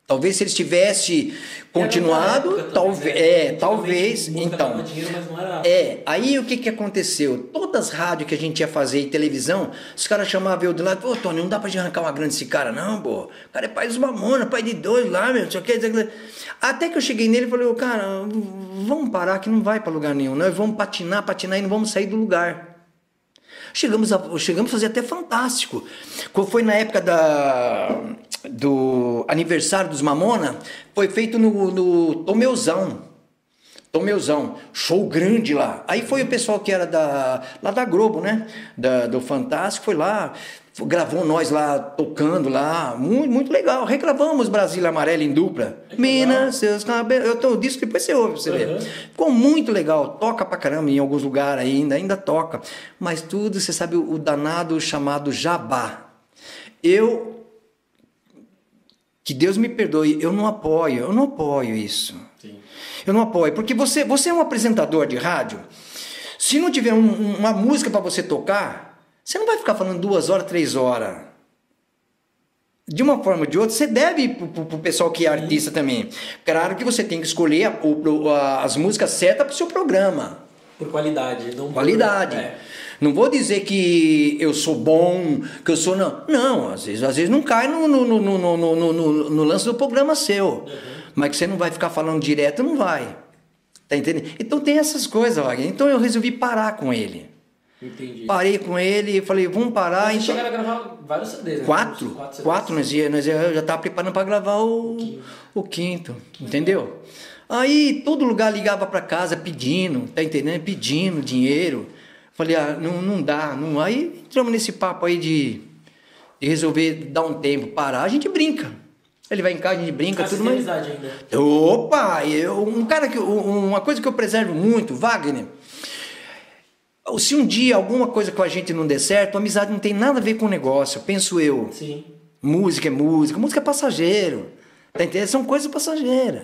Talvez se eles tivessem continuado, época talvez. né? É, talvez. música Então. dava dinheiro. É, aí o que que aconteceu? Todas as rádios que a gente ia fazer e televisão, os caras chamavam eu do lado, pô, Tony, não dá pra gente arrancar uma grande esse cara, não, pô. O cara é pai dos mamona, pai de dois lá, meu, não sei o que. Até que eu cheguei nele e falei, ô, cara, vamos parar que não vai pra lugar nenhum, nós vamos patinar, patinar e não vamos sair do lugar. Chegamos a, chegamos a fazer até fantástico. Quando foi na época da, do aniversário dos Mamona, foi feito no, no Tomeuzão. Tomeuzão, show grande lá. Aí foi o pessoal que era da, lá da Globo, né? Da, do Fantástico, foi lá, gravou nós lá tocando lá, muito, muito legal. Regravamos Brasília Amarela em dupla. Minas, seus cabelos. Eu tô disco depois você ouve, pra você ver. Uhum. Ficou muito legal, toca pra caramba em alguns lugares ainda, ainda toca. Mas tudo, você sabe, o danado chamado jabá. Eu que Deus me perdoe, eu não apoio, eu não apoio isso. Sim. Eu não apoio, porque você, você é um apresentador de rádio. Se não tiver um- uma música para você tocar, você não vai ficar falando duas horas, três horas. De uma forma ou de outra, você deve pro, pro- pro pessoal que é artista também. Claro que você tem que escolher a- a- as músicas certas para o seu programa. Por qualidade. Não por- Qualidade. É. Não vou dizer que eu sou bom, que eu sou não. Não, às vezes, às vezes não cai no, no, no, no, no, no, no- no lance do programa seu. Mas que você não vai ficar falando direto, não vai. Tá entendendo? Então tem essas coisas, Wagner. Então eu resolvi parar com ele. Entendi. Parei com ele e falei, vamos parar. Vocês Então, chegaram a gravar vários CDs, né? quatro, Uns CDs. quatro, nós, ia, nós ia, eu já estava preparando para gravar o, o quinto, entendeu? Aí todo lugar ligava para casa pedindo, tá entendendo? Pedindo dinheiro. Falei, ah, não, não dá. Não. Aí entramos nesse papo aí de, de resolver dar um tempo, parar. A gente brinca. Ele vai em casa, a gente brinca, Ah, tudo mais. ainda. Opa, eu, um cara que um- uma coisa que eu preservo muito, Wagner. Se um dia alguma coisa com a gente não der certo, a amizade não tem nada a ver com o negócio, penso eu. Sim. Música é música, música é passageiro. Tá entendendo? São coisas passageiras.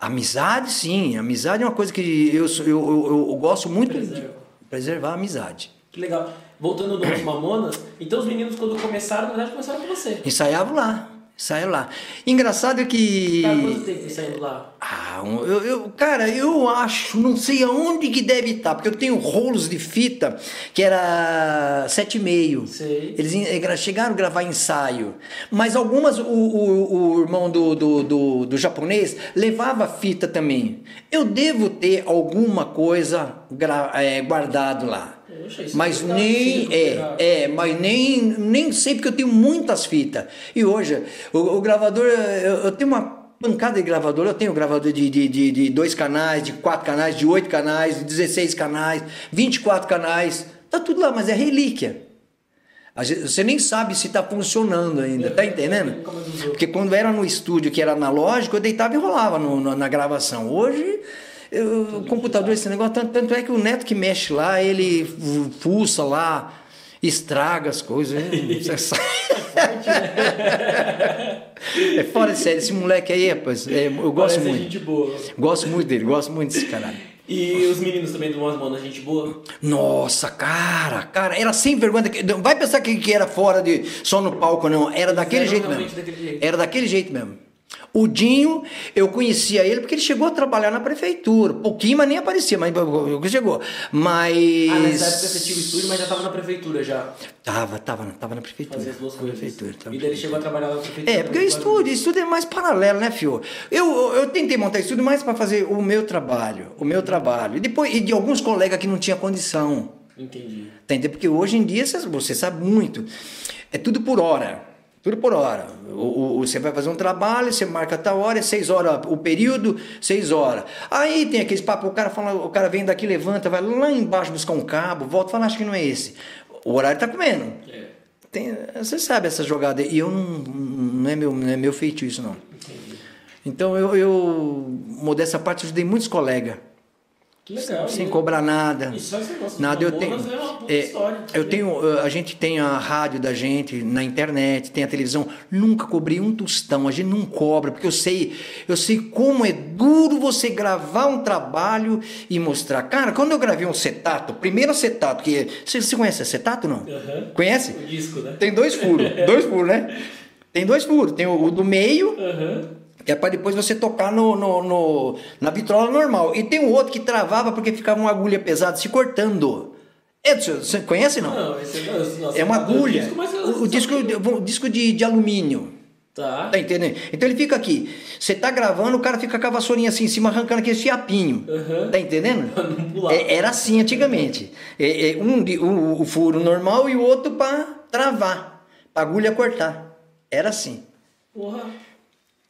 Amizade, sim. Amizade é uma coisa que eu, eu, eu, eu- gosto muito de Preserva. preservar a amizade. Que legal. Voltando nos Mamonas, então os meninos quando começaram, na verdade, começaram com você. Ensaiava lá, ensaiava lá. Engraçado é que. Cara, quanto tempo ensaiando lá? Ah, eu, eu- cara, eu acho, não sei aonde que deve estar, porque eu tenho rolos de fita que era sete e meio. Sei. Eles eh, chegaram a gravar ensaio, mas algumas o, o- o irmão do, do, do, do japonês levava fita também. Eu devo ter alguma coisa gra- eh, guardado lá. Poxa, isso Mas é nem é, é, mas nem, nem sei porque eu tenho muitas fitas. E hoje, o, o gravador, eu, eu tenho uma pancada de gravador, eu tenho gravador de, de, de, de dois canais, de quatro canais, de oito canais, de 16 canais, 24 canais. Tá tudo lá, mas é relíquia. Você nem sabe se está funcionando ainda, tá entendendo? Porque quando era no estúdio que era analógico, eu deitava e rolava no- no- na gravação. Hoje, eu- o computador, esse negócio, tanto, tanto é que o neto que mexe lá, ele fu- fuça lá, estraga as coisas. hein? Você sabe. é fora de série, esse moleque aí, rapaz, é, eu gosto Parece muito. gente boa. Gosto muito dele, gosto muito desse caralho. E os meninos também do Mamonas, gente boa? Nossa, cara, cara, era sem vergonha. vai pensar que, que era fora de só no palco, não. Era daquele jeito mesmo. daquele jeito. Era daquele jeito mesmo. O Dinho, eu conhecia ele porque ele chegou a trabalhar na prefeitura. Pouquinho, mas nem aparecia, mas chegou. Mas. Ah, nessa época você tinha o estúdio, mas já tava na prefeitura já. Tava, tava, tava na prefeitura. Fazer as duas coisas. prefeitura, tava E daí ele chegou a trabalhar na prefeitura. é, porque o estúdio, estúdio é mais paralelo, né, fio? Eu, eu tentei montar estúdio mais para fazer o meu trabalho, o meu trabalho. E depois, e de alguns colegas que não tinha condição. Entendi. Entendendo? Porque hoje em dia, você sabe muito, é tudo por hora. Tudo por hora. O, o, você vai fazer um trabalho, você marca tal hora, é seis horas o período, seis horas. Aí tem aqueles papos, o cara fala, o cara vem daqui, levanta, vai lá embaixo buscar um cabo, volta e fala, acho que não é esse. O horário tá comendo. É. Tem, você sabe essa jogada. E eu não, não, é meu, não é meu feito isso, não. Entendi. Então eu, eu modesta parte, ajudei muitos colegas. Legal. Sem né? cobrar nada. Isso é negócio Nada, do eu tenho. É é, história. eu tenho. A gente tem a rádio da gente na internet, tem a televisão. Nunca cobrei um tostão. A gente não cobra, porque eu sei, eu sei como é duro você gravar um trabalho e mostrar. Cara, quando eu gravei um acetato, primeiro acetato, que. Você, você conhece acetato não? Aham. Conhece? O disco, né? Tem dois furos. dois furos, né? Tem dois furos. Tem o, o do meio, Aham. É para depois você tocar no, no, no- na vitrola normal. E tem o outro que travava porque ficava uma agulha pesada se cortando. Edson, você conhece não? Não, esse não, nossa, é uma agulha. disco, mas o, o disco, o disco de, de alumínio. Tá. Tá entendendo? Então ele fica aqui. Você tá gravando, o cara fica com a vassourinha assim em cima, arrancando aquele fiapinho. Aham. Tá entendendo? Não. É, era assim antigamente. É, é, um o, o furo normal e o outro para travar, pra agulha cortar. Era assim. Porra.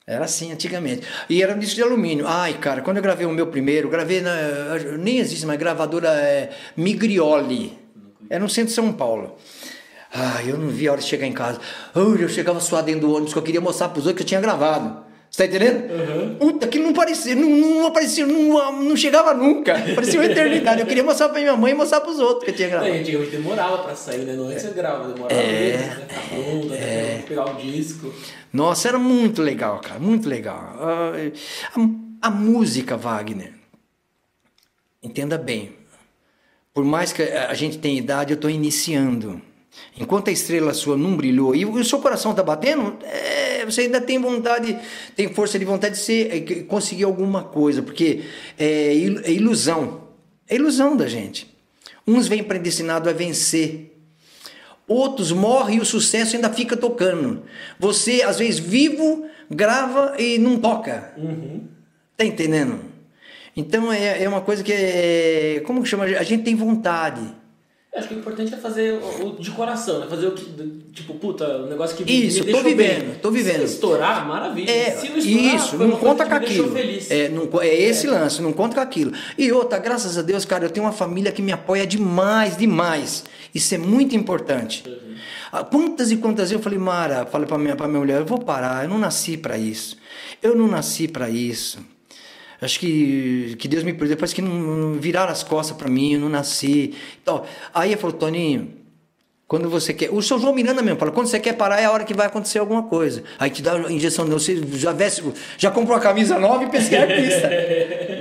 Era assim antigamente. E era um disco de alumínio. Ai, cara, quando eu gravei o meu primeiro, gravei na. Nem existe mais, gravadora é, Migrioli. É no centro de São Paulo. Ai, eu não vi a hora de chegar em casa. Eu chegava suado dentro do ônibus que eu queria mostrar pros outros que eu tinha gravado. Você tá entendendo? Uhum. Puta, que não parecia, não, não aparecia, não, não chegava nunca. Parecia uma eternidade. Eu queria mostrar pra minha mãe e mostrar pros outros que eu tinha É, gravado. antigamente demorava pra sair, né? Não é que você grava, demorava É. meses, né? Ficar pronto, até pegar o disco. Nossa, era muito legal, cara, muito legal. Ah, A, a música, Wagner, entenda bem, por mais que a gente tenha idade, eu estou iniciando. Enquanto a estrela sua não brilhou e o seu coração está batendo, é, você ainda tem vontade, tem força de vontade de ser, é, que- conseguir alguma coisa, porque é, il- é ilusão, é ilusão da gente. Uns vêm predestinados a vencer, Outros morrem e o sucesso ainda fica tocando. Você, às vezes, vivo, grava e não toca. Tá entendendo? Então é, é uma coisa que é. Como que chama? A gente tem vontade. Acho que o importante é fazer o, o de coração, né? Fazer o que, tipo, puta, o negócio que Isso, me tô vivendo, bem. tô vivendo. Se estourar, maravilha. É, Se não estourar, isso, não conta com aquilo. É, não é esse lance, não conta com aquilo. E outra, graças a Deus, cara, eu tenho uma família que me apoia demais, demais. Isso é muito importante. Ah, Quantas e quantas vezes eu falei, Mara, falei pra minha, pra minha mulher, eu vou parar, eu não nasci para isso. Eu não nasci para isso. Acho que, que Deus me perdoe, parece que não, não viraram as costas para mim, eu não nasci. Então, aí ele falou, Toninho, quando você quer. O seu João Miranda mesmo fala: quando você quer parar é a hora que vai acontecer alguma coisa. Aí te dá a injeção, não, você já veste, já comprou a camisa nova e pensa que é artista.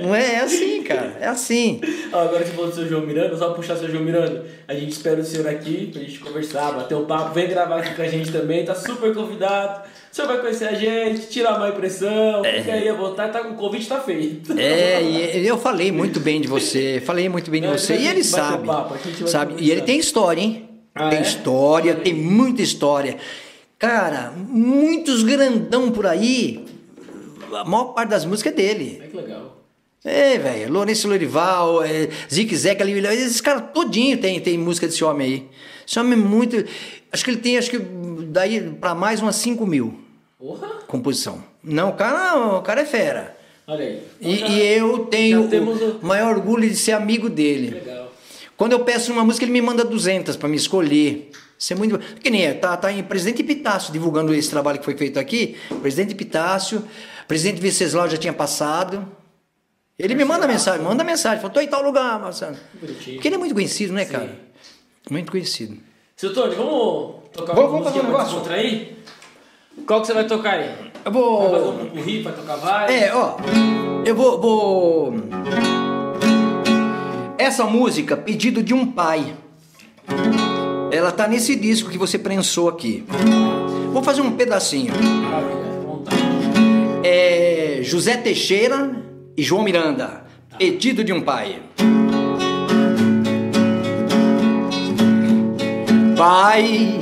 não é? É assim, cara. É assim. Ó, agora você falou do seu João Miranda, só puxar seu João Miranda. A gente espera o senhor aqui pra gente conversar, bater um papo. Vem gravar aqui com a gente também, tá super convidado. O senhor vai conhecer a gente, tirar uma impressão, fica aí à vontade, tá, o convite tá feito. É, e eu falei muito bem de você, falei muito bem de Não, você. a E ele sabe. papo, a sabe? E ele tem história, hein? Ah, tem é? história, tem muita história. Cara, muitos grandão por aí. A maior parte das músicas é dele. Ai, que legal. É, velho, Lourenço Lorival, é, Zique Zeca, ali, esses caras todinho tem, tem música desse homem aí. Esse homem é muito. Acho que ele tem, acho que daí pra mais umas 5 mil Porra! composição. Não, o cara, o cara é fera. Olha aí. E, Então já- e eu tenho o- o maior orgulho de ser amigo dele. Legal. Quando eu peço uma música, ele me manda 200 pra me escolher. Isso é muito. Que nem é, tá, tá em Presidente Epitácio divulgando esse trabalho que foi feito aqui. Presidente Epitácio, Presidente Venceslau já tinha passado. Ele me manda mensagem, manda mensagem, falou, tô em tal lugar, Marcelo. Porque ele é muito conhecido, né, cara? Sim. Muito conhecido. Seu Tony, vamos tocar Vamos- uma vamos fazer música um negócio? Qual que você vai tocar aí? Eu Vai fazer vou. um pupurri, vai tocar vários? É, ó. Eu vou, vou. Essa música, Pedido de um Pai. Ela tá nesse disco que você prensou aqui. Vou fazer um pedacinho. É José Teixeira e João Miranda. Pedido de um Pai. Pai,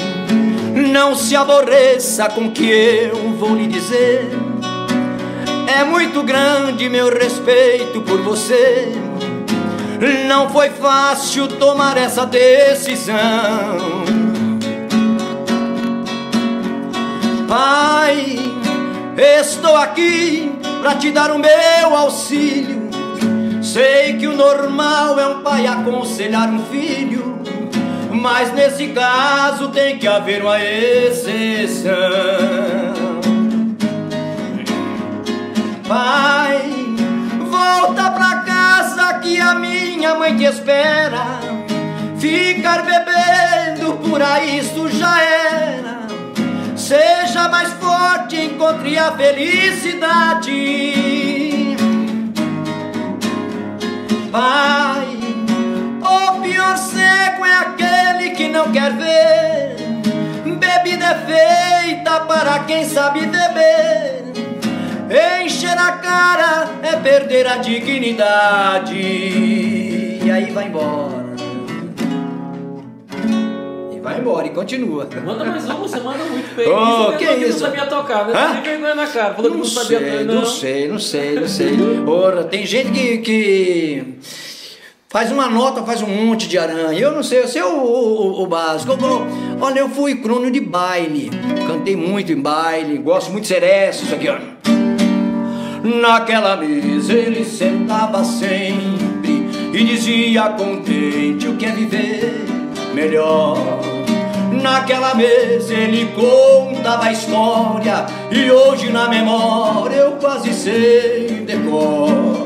não se aborreça com o que eu vou lhe dizer. É muito grande meu respeito por você. Não foi fácil tomar essa decisão. Pai, estou aqui para te dar o meu auxílio. Sei que o normal é um pai aconselhar um filho, mas nesse caso tem que haver uma exceção. Pai, volta pra casa que a minha mãe te espera. Ficar bebendo por aí isso já era. Seja mais forte, encontre a felicidade. Pai, o pior cego é aquele que não quer ver. Bebida é feita para quem sabe beber. Encher a cara é perder a dignidade. E aí vai embora. E vai embora e continua. Manda mais uma, você manda muito bem. Oh, Você que falou isso? não sabia tocar, né? Hã? Tem vergonha na cara. Falou que Não não sabia sei, não. não sei, não sei, não sei. Ora, tem gente que, que faz uma nota, faz um monte de aranha. Eu não sei, eu sei o, o, o básico. Eu olha, eu fui crono de baile, cantei muito em baile, gosto muito de seresta, isso aqui, ó. Naquela mesa ele sentava sempre e dizia contente o que é viver melhor. Naquela mesa ele contava a história e hoje na memória eu quase sei decor.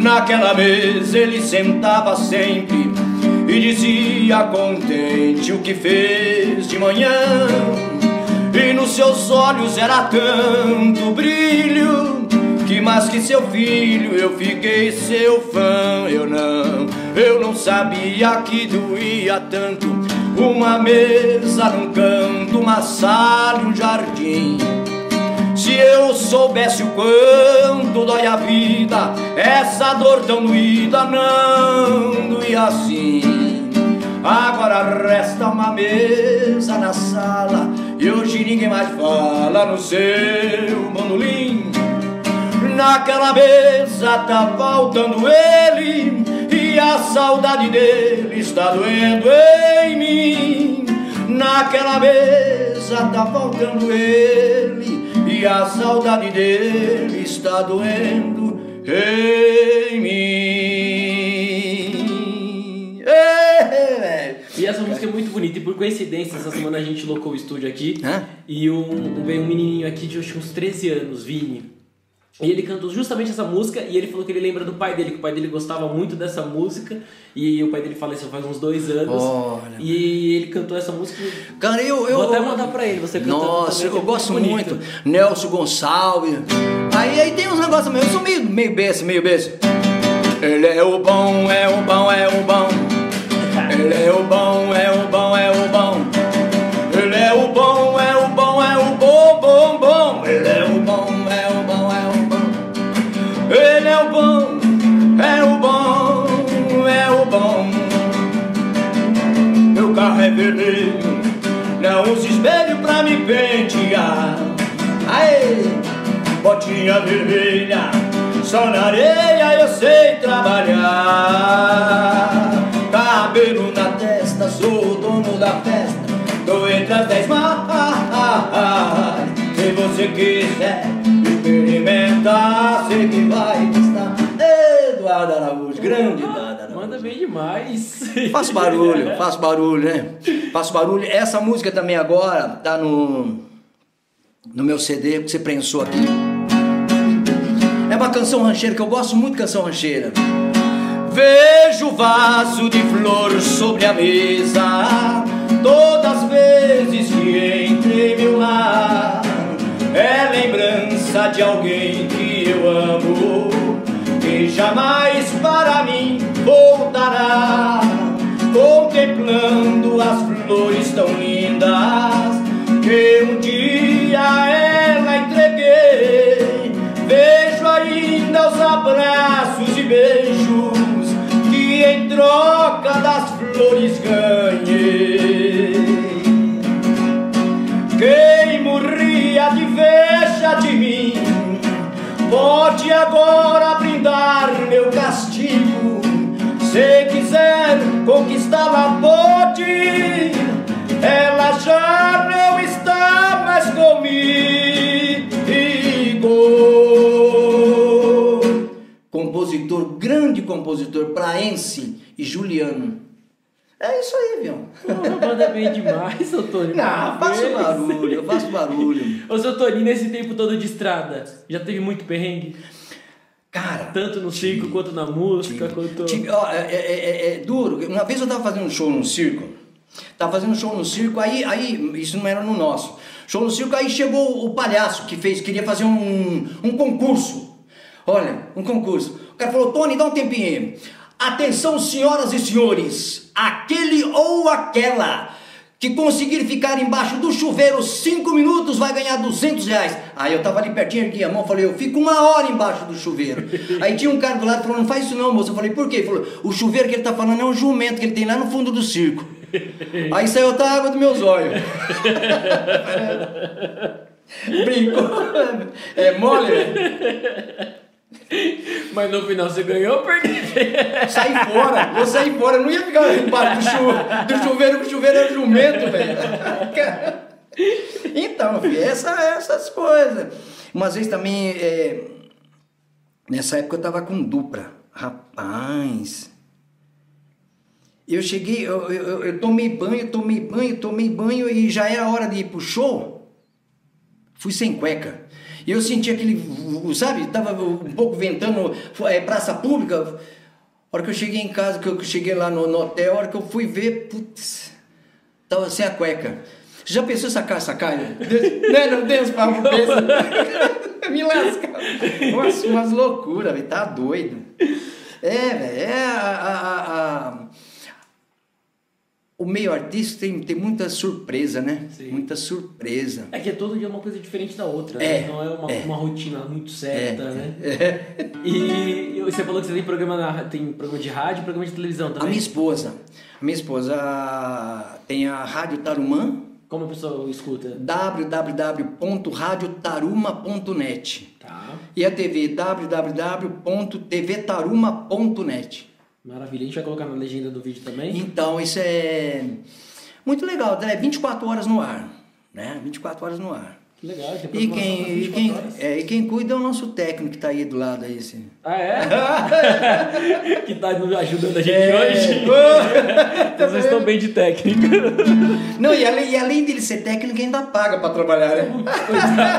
Naquela mesa ele sentava sempre e dizia contente o que fez de manhã. E nos seus olhos era tanto brilho que mais que seu filho eu fiquei seu fã. Eu não, eu não sabia que doía tanto uma mesa num canto, uma sala um jardim. Se eu soubesse o quanto dói a vida, essa dor tão doída não doía assim. Agora resta uma mesa na sala e hoje ninguém mais fala no seu bandolim. Naquela mesa tá faltando ele e a saudade dele está doendo em mim. Naquela mesa tá faltando ele e a saudade dele está doendo em mim. E essa música é muito bonita. E por coincidência, essa semana a gente locou o estúdio aqui. Hã? E um, veio um menininho aqui de acho, uns 13 anos, Vini. E ele cantou justamente essa música e ele falou que ele lembra do pai dele, que o pai dele gostava muito dessa música. E o pai dele faleceu faz uns dois anos. Olha. E ele cantou essa música. Cara, eu, eu. Vou até mandar pra ele, você cantando Nossa, também, que eu é gosto muito muito. Nelson Gonçalves. Aí, aí tem uns negócios meio. Eu sou meio, meio besta, meio besta. Ele é o bom, é o bom, é o bom. Ele é o bom, é o bom, é o Carro é vermelho, não usa espelho pra me pentear. Aê, botinha vermelha, só na areia eu sei trabalhar. Cabelo na testa, sou o dono da festa, tô entre as dez mais. Se você quiser experimentar, sei que vai gostar. Eduardo Araújo, grande Eduardo Araújo. Manda bem demais. Faço barulho, faço barulho, né? Faço barulho. Essa música também agora tá no, no meu CD que você prensou aqui. É uma canção rancheira que eu gosto muito de canção rancheira. Vejo o vaso de flor sobre a mesa Todas as vezes que entrei meu lar É lembrança de alguém que eu amo Que jamais para mim voltará Contemplando as flores tão lindas Que um dia ela entreguei Vejo ainda os abraços e beijos que em troca das flores ganhei. Quem morria de veja de mim pode agora brindar meu castigo. Se quiser conquistá-la, pode. Ela já não está mais comigo. Compositor, grande compositor, praense e juliano. É isso aí, viu? Manda bem demais, seu Toninho. Ah, não, faço barulho, eu faço barulho. Ô, seu Toninho, nesse tempo todo de estrada, já teve muito perrengue? Cara, Tanto no circo quanto na música, quanto... Tive- ó, é, é- é- é duro. Uma vez eu tava fazendo um show no circo. Tava fazendo um show no circo, aí, aí isso não era no nosso. Show no circo, aí chegou o palhaço que fez, queria fazer um, um concurso. Olha, um concurso. O cara falou, Tony, dá um tempinho. Atenção, senhoras e senhores, aquele ou aquela que conseguir ficar embaixo do chuveiro cinco minutos vai ganhar 200 reais. Aí eu tava ali pertinho, ergui a mão, falei, eu fico uma hora embaixo do chuveiro. Aí tinha um cara do lado falando, não faz isso não, moço. Eu falei, por quê? Ele falou, o chuveiro que ele tá falando é um jumento que ele tem lá no fundo do circo. Aí saiu outra água dos meus olhos. Brincou. É mole, né? Mas no final você ganhou ou perdeu? Saí fora, eu saí fora, eu não ia ficar embaixo do, chu, do chuveiro, o chuveiro é jumento, velho. Então, filho, essa, essas coisas. Umas vezes também, é, nessa época eu tava com dupla. Rapaz. Eu cheguei, eu, eu, eu tomei banho, tomei banho, tomei banho e já era hora de ir pro show. Fui sem cueca. E eu senti aquele, sabe, tava um pouco ventando, é, praça pública. A hora que eu cheguei em casa, que eu cheguei lá no, no hotel, a hora que eu fui ver, putz, tava sem a cueca. Já pensou sacar essa carne? né, não Deus, pra Me lasca. Nossa, umas loucuras, velho, tá doido. É, velho, é a, a- a- O meio artístico tem, tem muita surpresa, né? Sim. Muita surpresa. É que todo dia é uma coisa diferente da outra, É, né? Não é uma, é. uma rotina muito certa, É, né? é. E você falou que você tem programa, na, tem programa de rádio e programa de televisão A também. minha esposa, a minha esposa tem a Rádio Tarumã, Como a pessoa escuta? www.radiotaruma.net Tá. e a TV www.tvtaruma.net. Maravilha. A gente vai colocar na legenda do vídeo também. Então, isso é muito legal, é 24 horas no ar, né? 24 horas no ar. Que legal. E quem, e 24 quem, é, e quem cuida é o nosso técnico que tá aí do lado aí, assim. Ah, é? que tá nos ajudando a gente É. hoje. Vocês estão bem de técnica. Não, e além, e além dele ser técnico, ainda paga pra trabalhar, né?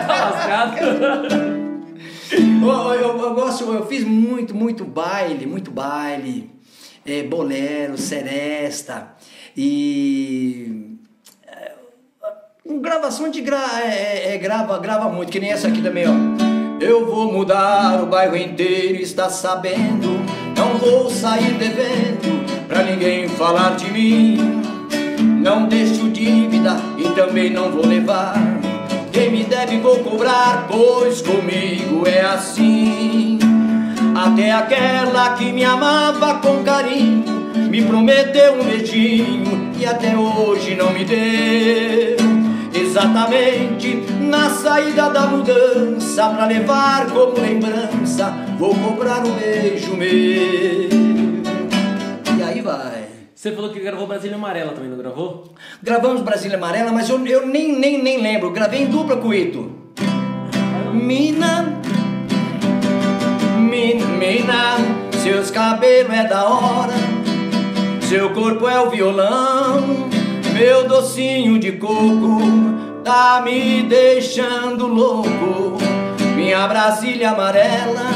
tá lascado. Eu, eu, eu gosto, eu fiz muito, muito baile, muito baile, é, bolero, seresta e é, gravação de gra, é, é, grava, grava muito, que nem essa aqui também, ó. Eu vou mudar o bairro inteiro, está sabendo? Não vou sair devendo pra ninguém falar de mim. Não deixo dívida e também não vou levar. Quem me deve vou cobrar, pois comigo é assim. Até aquela que me amava com carinho me prometeu um beijinho e até hoje não me deu. Exatamente na saída da mudança pra levar como lembrança, vou cobrar um beijo meu. E aí vai. Você falou que gravou Brasília Amarela também, não gravou? Gravamos Brasília Amarela, mas eu, eu nem, nem, nem lembro. Gravei em dupla com o Ito. Mina, mina, seus cabelos é da hora, seu corpo é o violão, meu docinho de coco tá me deixando louco. Minha Brasília amarela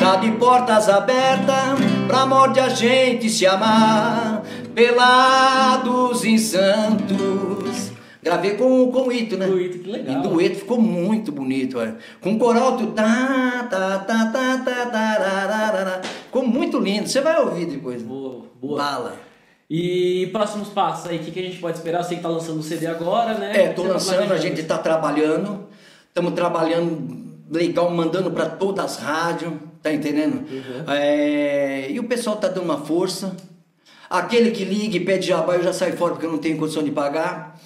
tá de portas abertas pra morte a gente se amar, pelados em Santos. Gravei com, com o Ito, né? Com o Ito, que legal. E dueto ficou muito bonito, olha. Com coral, tu tá, tá, tá, tá, tá, tararara. Ficou muito lindo. Você vai ouvir depois. Boa, boa. Bala. E próximos passos aí, o que, que a gente pode esperar? Sei que tá lançando o CD agora, né? É, tô Você tá lançando, a planejando? gente tá trabalhando. Estamos trabalhando legal, mandando para todas as rádios, tá entendendo? Uhum. É, e o pessoal tá dando uma força. Aquele que liga e pede jabá, eu já saio fora porque eu não tenho condição de pagar.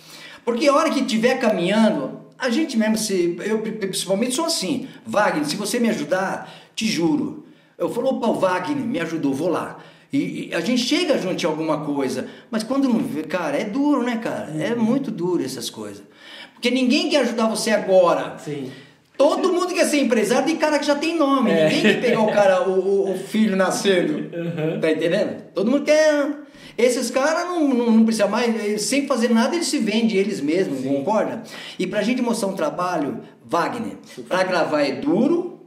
Porque a hora que estiver caminhando, a gente mesmo, se, eu principalmente sou assim, Wagner, se você me ajudar, te juro. Eu falo, opa, o Wagner me ajudou, vou lá. E, e a gente chega junto em alguma coisa, mas quando não vê, cara, é duro, né, cara? É muito duro essas coisas. Porque ninguém quer ajudar você agora. Sim. Todo mundo quer ser empresário de cara que já tem nome. É. Ninguém quer pegar o cara, o, o- o filho nascendo. Tá entendendo? Todo mundo quer. Esses caras não, não, não precisam mais, eles, sem fazer nada, eles se vendem eles mesmos, concorda? E pra gente mostrar um trabalho, Wagner, pra gravar é duro,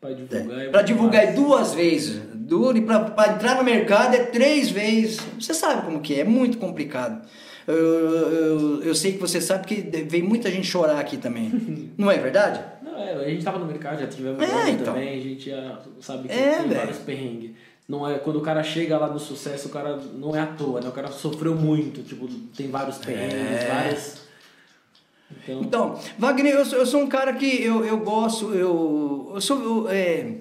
Pra divulgar. é Para divulgar é duas vezes duro e para entrar no mercado é três vezes. Você sabe como que é, é muito complicado. Eu, eu, eu sei que você sabe que vem muita gente chorar aqui também. Não é verdade? Não, é, a gente tava no mercado, já tivemos É, então. também, a gente já sabe que É, tem velho. vários perrengues. Não é, quando o cara chega lá no sucesso, o cara não é à toa, né? O cara sofreu muito, tipo, tem vários perrengues, É. várias. Então, Então, Wagner, eu sou, eu sou um cara que eu, eu gosto, eu, eu sou. eu, é,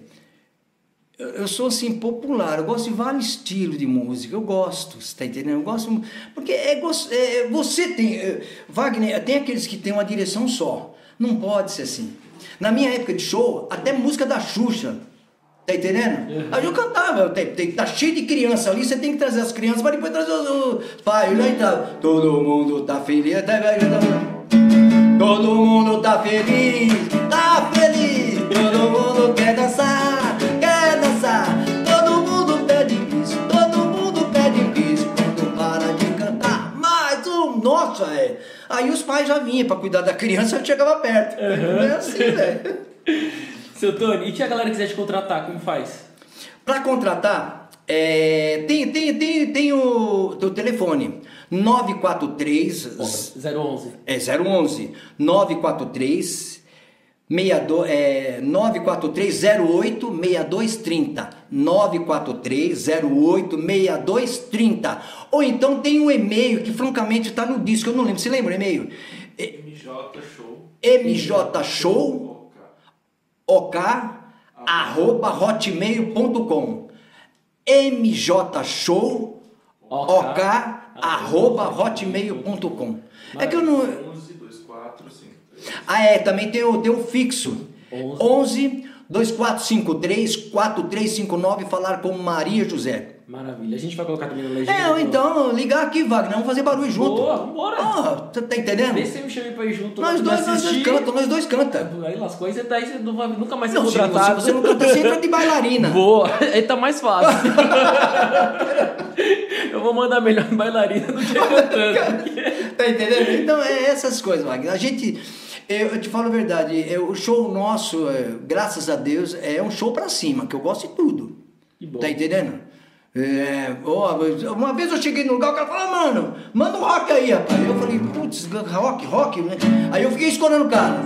eu sou assim popular, eu gosto de vários estilos de música, eu gosto, você tá entendendo? Eu gosto porque é, gos- é, você tem é, Wagner, tem aqueles que tem uma direção só. Não pode ser assim. Na minha época de show, até música da Xuxa, tá entendendo? Aí eu cantava, tem, tem, tá cheio de criança ali, você tem que trazer as crianças para depois trazer os, os pais, né? Então, todo mundo tá feliz, até Todo mundo tá feliz, tá feliz. Todo mundo quer dançar, quer dançar. Todo mundo pede bis, todo mundo pede bis. Quando para de cantar, mais um. Nossa, é. Aí os pais já vinham pra cuidar da criança, eu chegava perto. Não é assim, velho. seu Tony, e se a galera quiser te contratar, como faz? Pra contratar, é, tem, tem, tem, tem o teu telefone. 943 011. É 011 943 62, é, 943 08 6230 943 08 6230 ou então tem um e-mail que francamente está no disco, eu não lembro, você lembra o e-mail? MJ Show. mjshow ok arroba hotmail.com mjshow ok arroba hotmail.com é que eu não 11 24 53. ah, é, também tem o, tem fixo. 11. 11 2453 4359 falar com Maria José. Maravilha. A gente vai colocar também na legenda. É, ou então ligar aqui, Wagner, vamos fazer barulho junto. Boa, vambora. Ah, tá, tá entendendo? Vê se você me chama pra ir junto. Nós dois, nós dois cantamos, nós dois cantamos. Aí lascou, aí você, daí você não vai nunca mais ser Não, se contratado. você, você não canta, você entra de bailarina. Boa, aí tá mais fácil. Eu vou mandar melhor bailarina do que cantando. Tá entendendo? Então é essas coisas, Wagner. A gente, eu, te falo a verdade, o show nosso, é, graças a Deus, é um show pra cima, que eu gosto de tudo. Que bom. Tá entendendo? É, uma vez eu cheguei no lugar, o cara falou, mano, manda um rock aí, rapaz. Eu falei, putz, rock, rock, né? Aí eu fiquei escolhendo o cara.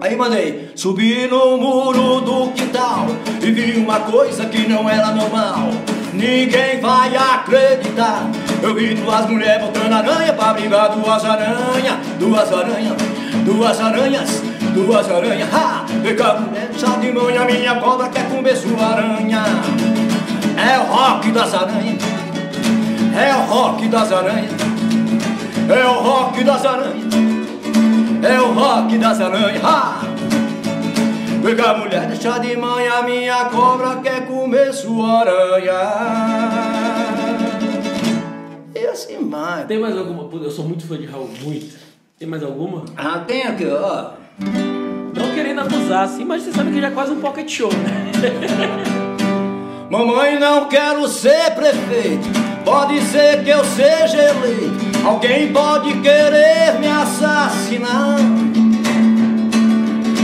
Aí mandei, subi no muro do quintal e vi uma coisa que não era normal. Ninguém vai acreditar. Eu vi duas mulheres botando aranha pra brigar, duas aranhas, duas aranhas, duas aranhas, duas aranhas. Ha! Vem cá, mulher, de manhã, minha cobra quer comer sua aranha. É o rock das aranhas, é o rock das aranhas, é o rock das aranhas. É o rock das aranhas. Ha! Pega a mulher, deixa de manhã, minha cobra quer comer sua aranha. E assim vai. Tem mais alguma? Eu sou muito fã de Raul, muito. Tem mais alguma? Ah, tem aqui, ó. Não querendo abusar, assim, mas você sabe que já é quase um pocket show, né? Mamãe, não quero ser prefeito. Pode ser que eu seja eleito. Alguém pode querer me assassinar.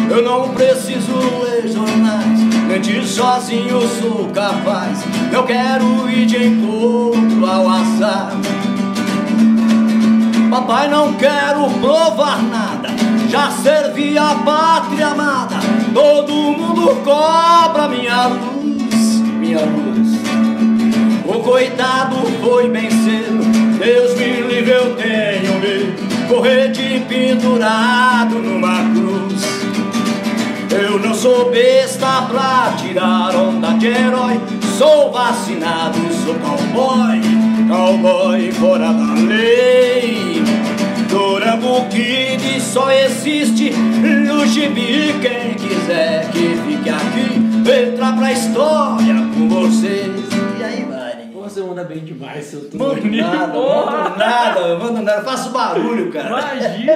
Eu não preciso ler jornais, mentir sozinho sou capaz. Eu quero ir de encontro ao azar. Papai, não quero provar nada. Já servi a pátria amada. Todo mundo cobra minha luz, minha luz. O coitado foi bem cedo. Deus me livre, eu tenho medo. Correr de pendurado numa cruz. Eu não sou besta pra tirar onda de herói. Sou vacinado, sou cowboy, cowboy fora da lei. Durango Kid só existe no gibi. Quem quiser que fique aqui, entra pra história com vocês. E aí, Mari? Você manda bem demais, seu Tony. Mando nada, mando nada, mando nada. Faço barulho, cara. Imagina!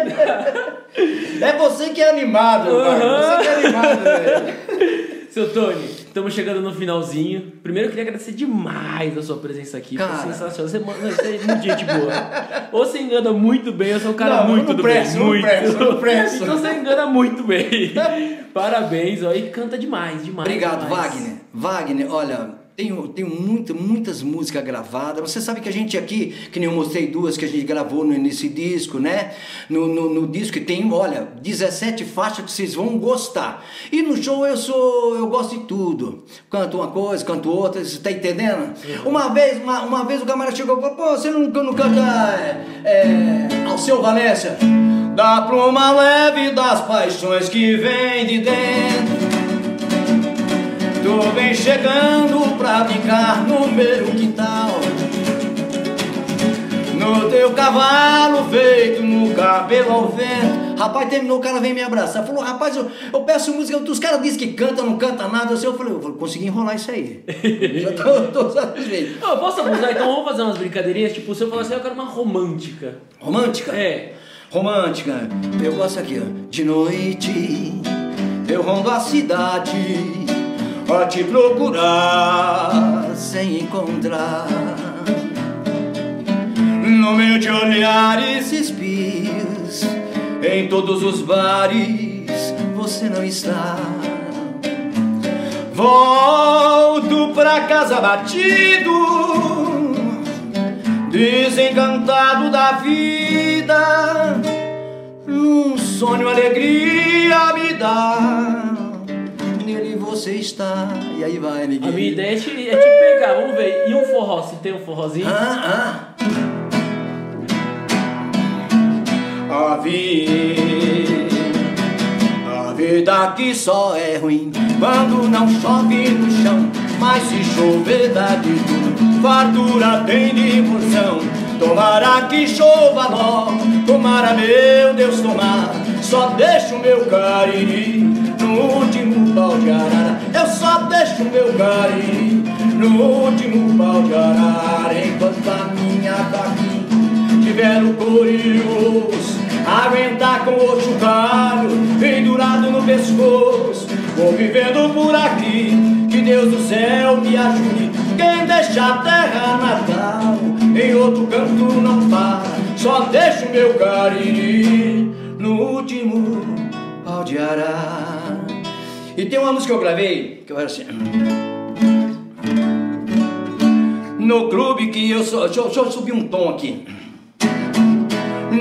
É você que é animado, cara. Você que é animado, velho. Seu Tony, estamos chegando no finalzinho. Primeiro eu queria agradecer demais a sua presença aqui. Foi Cara. sensacional. Você, mano, você é muito gente boa. Ou você engana muito bem, ou você é um cara Não, muito do presto, bem. muito. não presto. Então você engana muito bem. Parabéns, ó. E canta demais, demais. Obrigado, demais. Wagner. Wagner, olha, tenho, tenho muita, muitas músicas gravadas. Você sabe que a gente aqui, que nem eu mostrei duas que a gente gravou no- nesse disco, né? No, no, no disco tem, olha, 17 faixas que vocês vão gostar. E no show eu sou, eu gosto de tudo. Canto uma coisa, canto outra, você tá entendendo? Uma vez, uma, uma vez o camarada chegou e falou, pô, você não, não canta é, é, Alceu Valéncia? Da pluma leve das paixões que vem de dentro. Tu vem chegando pra brincar no meu quintal No teu cavalo feito no cabelo ao vento Rapaz, terminou, o cara vem me abraçar Falou, rapaz, eu, eu peço música Os caras dizem que canta, não canta nada Eu falei, eu falei, consegui enrolar isso aí Já tô, tô satisfeito eu posso abusar, então vamos fazer umas brincadeirinhas. Tipo, se eu falar assim, eu quero uma romântica. Romântica? É. Romântica, eu gosto aqui, ó. De noite, eu rondo a cidade a te procurar sem encontrar. No meio de olhares espios, em todos os bares, você não está. Volto pra casa batido desencantado da vida, num sonho alegria me dá. Nele você está. E aí vai, A amiguinho. minha ideia é te, é te pegar, vamos ver. E um forró? Se tem um forrozinho? Ah, ah. A vida, a vida aqui só é ruim quando não chove no chão. Mas se chover dá de tudo, fartura tem de porção. Tomara que chova logo, tomara meu Deus tomar. Só deixo meu cariri no último pau de arara. Eu só deixo meu cariri no último pau de arara. Enquanto a minha vaquinha tiver o curioso Aguentar com o chocalho pendurado no pescoço Vou vivendo por aqui, que Deus do céu me ajude Quem deixa a terra natal, em outro canto não para Só deixo o meu cariri no último pau de arara E tem uma música que eu gravei, que eu era assim no clube que eu sou. Deixa, deixa eu subir um tom aqui.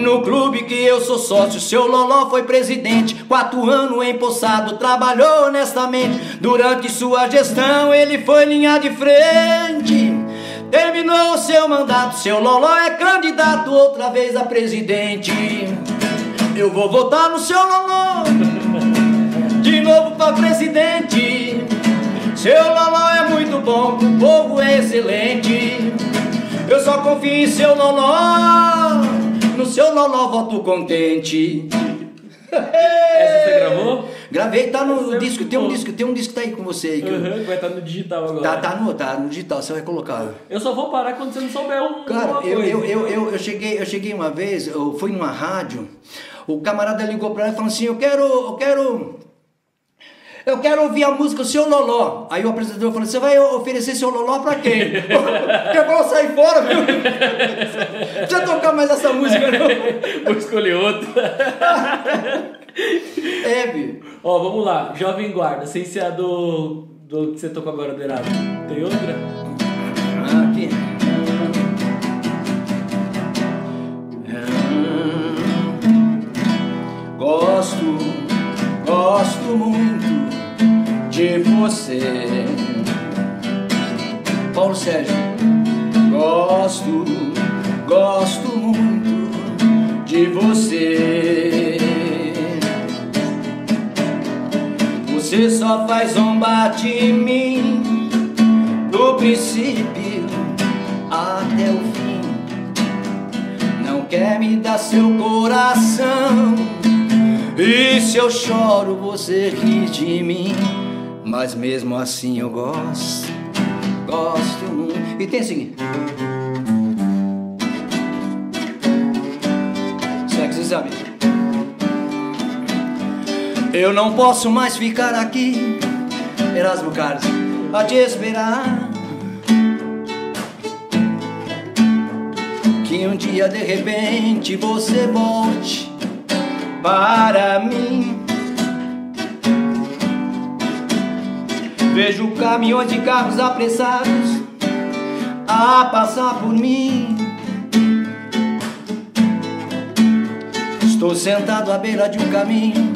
No clube que eu sou sócio, seu Loló foi presidente. Quatro anos empossado, trabalhou honestamente. Durante sua gestão, ele foi linha de frente. Terminou seu mandato, seu Loló é candidato outra vez a presidente. Eu vou votar no seu Loló, de novo pra presidente. Seu Loló é muito bom, o povo é excelente. Eu só confio em seu Loló, no seu Loló voto contente. Essa você gravou? Gravei, tá no Essa disco, tem um bom. disco, tem um disco que tá aí com você aí. que eu- Uhum, vai estar no digital agora. Tá, tá, no, tá no digital, você vai colocar. Eu só vou parar quando você não souber um, Cara, eu, eu, eu, eu, eu cheguei, eu cheguei uma vez, eu fui numa rádio, o camarada ligou pra ela e falou assim, eu quero, eu quero, eu quero ouvir a música Seu Loló. Aí o apresentador falou, você vai oferecer Seu Loló pra quem? eu vou sair fora, viu? Não precisa tocar mais essa música não. Vou escolher outro. É, Bi. Ó, vamos lá. Jovem Guarda, sem ser a do, do que você tocou agora do Erasmo. Tem outra? Gosto, gosto muito de você. Paulo Sérgio. Gosto, gosto muito de você. Você só faz zombar de mim do princípio até o fim. Não quer me dar seu coração. Eu choro, você ri de mim. Mas mesmo assim eu gosto, gosto muito. E tem o seguinte. Sexy sabe? Eu não posso mais ficar aqui, Erasmo Carlos, a te esperar. Que um dia de repente você volte para mim. Vejo caminhões de carros apressados a passar por mim. Estou sentado à beira de um caminho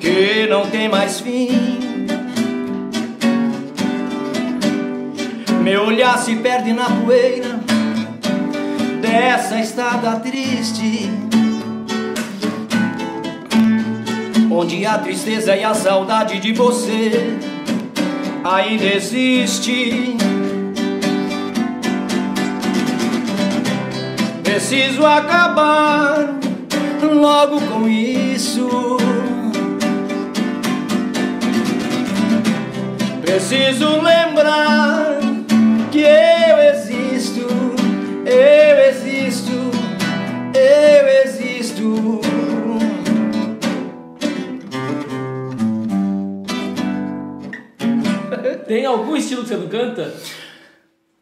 que não tem mais fim. Meu olhar se perde na poeira dessa estrada triste. Onde a tristeza e a saudade de você ainda existe. Preciso acabar logo com isso. Preciso lembrar que Tem algum estilo que você não canta?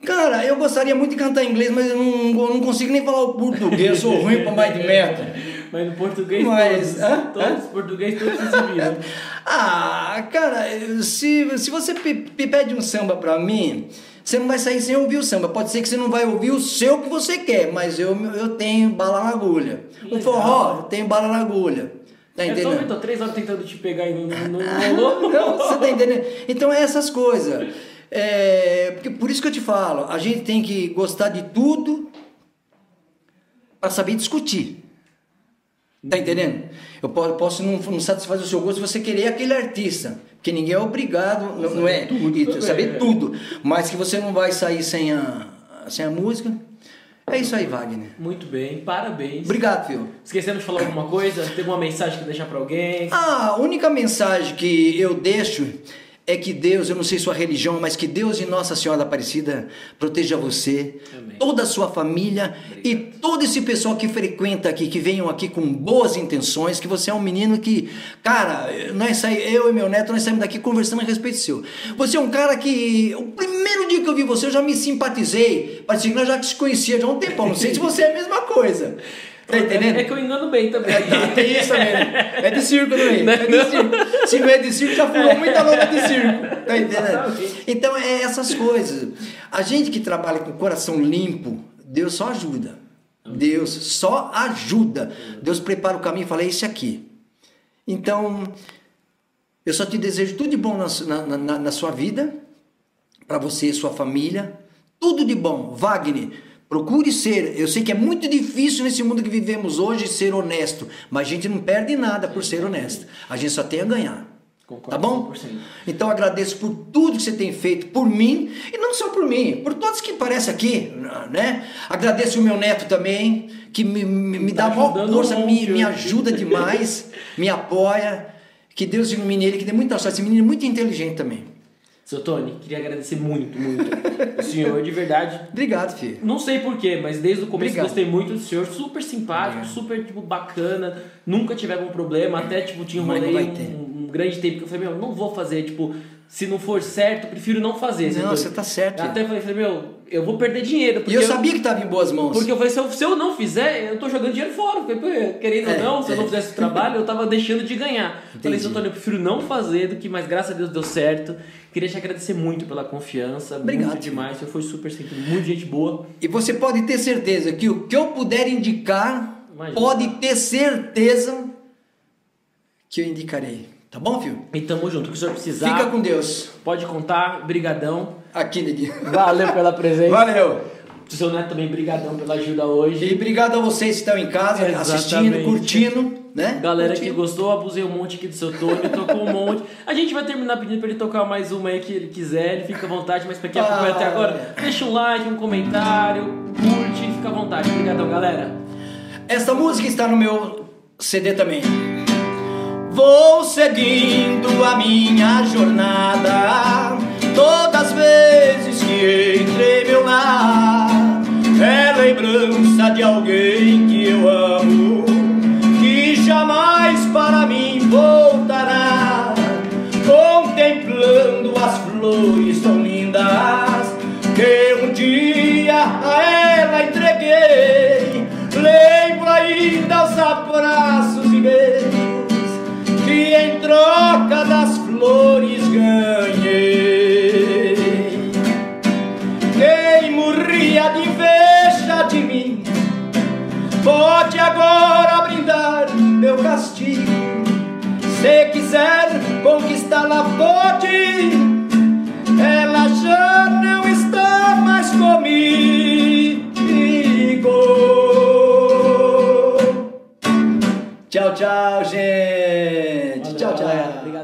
Cara, eu gostaria muito de cantar em inglês, mas eu não, não consigo nem falar o português, eu sou ruim pra mais de meta. Mas no português Mas, todos. hã? Todos, português todos se viram. Ah, cara, se, se você pe- pe- pede um samba pra mim, você não vai sair sem ouvir o samba. Pode ser que você não vai ouvir o seu que você quer, mas eu, eu tenho bala na agulha. Um Legal. forró, eu tenho bala na agulha. Tá Eu tô, entendendo? tô três horas tentando te pegar e não, não, Ah, rolou. não, você tá entendendo? Então é essas coisas. É, porque por isso que eu te falo, a gente tem que gostar de tudo para saber discutir. Tá entendendo? Eu po- posso não, não satisfazer o seu gosto se você querer aquele artista. Porque ninguém é obrigado, não, não é? tudo E saber é. tudo. Mas que você não vai sair sem a, sem a música. É isso aí, Wagner. Muito bem, parabéns. Obrigado, filho. Esquecendo de falar alguma coisa? Tem alguma mensagem que deixar pra alguém? A única mensagem que eu deixo é que Deus, eu não sei sua religião, mas que Deus e Nossa Senhora Aparecida proteja você, Amém. toda a sua família e todo esse pessoal que frequenta aqui, que venham aqui com boas intenções, que você é um menino que, cara, nós saí, eu e meu neto, nós saímos daqui conversando a respeito seu. Você é um cara que, o primeiro dia que eu vi você, eu já me simpatizei, parecia que nós já se conhecia já há um tempão, não sei se você é a mesma coisa. Tá entendendo? É, é que eu engano bem também. É, tá, tem isso também, né? É de circo também. É de circo. Se não é de circo, já furou muita lona de circo. Tá entendendo? Então é essas coisas. A gente que trabalha com o coração limpo, Deus só ajuda. Deus só ajuda. Deus prepara o caminho e fala: é esse aqui. Então, eu só te desejo tudo de bom na, na, na- na sua vida, para você e sua família. Tudo de bom. Wagner, procure ser. Eu sei que é muito difícil nesse mundo que vivemos hoje ser honesto, mas a gente não perde nada por ser honesto. A gente só tem a ganhar. Concordo Tá bom? 100%. Então agradeço por tudo que você tem feito por mim, e não só por mim, por todos que aparecem aqui, né? Agradeço o meu neto também, que me, me, me Tá dá maior força, um me, me hoje. ajuda demais, me apoia. Que Deus ilumine ele, que dê muita sorte. Esse menino é muito inteligente também. Seu Tony, queria agradecer muito, muito. O senhor, de verdade. Obrigado, filho. Não sei porquê, mas desde o começo Obrigado. gostei muito do senhor. Super simpático, super, tipo, bacana. Nunca tive algum problema. Até, tipo, tinha um rolê um, um grande tempo que eu falei, meu, não vou fazer. Tipo, se não for certo, prefiro não fazer. Não, você tá certo. Eu Até falei, falei, meu, eu vou perder dinheiro. E eu sabia que estava em boas mãos. Porque eu falei, se eu, se eu não fizer, eu tô jogando dinheiro fora. Porque, querendo É, ou não, se eu é. não fizesse o trabalho, eu tava deixando de ganhar. Falei, Entendi. seu Antônio, eu prefiro não fazer do que, mas graças a Deus deu certo. Queria te agradecer muito pela confiança. Obrigado. Muito demais. Você foi super sempre muito gente boa. E você pode ter certeza que o que eu puder indicar, Imagina. pode ter certeza que eu indicarei. Tá bom, filho? E tamo junto. O que o senhor precisar, Fica com Deus. pode contar. Brigadão. Aqui, Dedinho. Valeu pela presença. Valeu. O seu neto também, brigadão pela ajuda hoje. E obrigado a vocês que estão em casa, assistindo, Exatamente. curtindo, né? Galera que Curtindo. gostou, abusei um monte aqui do seu Tony, tocou um monte. A gente vai terminar pedindo pra ele tocar mais uma aí que ele quiser, ele fica à vontade, mas pra quem acompanha Ah. até agora, deixa um like, um comentário, curte, fica à vontade. Obrigadão, galera. Esta música está no meu CD também. Vou seguindo a minha jornada. Todas as vezes que entrei meu lar, é lembrança de alguém que eu amo, que jamais para mim voltará. Contemplando as flores tão lindas que um dia a ela entreguei, lembro ainda os abraços das flores ganhei. Quem morria de inveja de mim pode agora brindar meu castigo. Se quiser conquistá-la, pode. Ela já não está mais comigo. Tchau, tchau, gente. Valeu, tchau, tchau.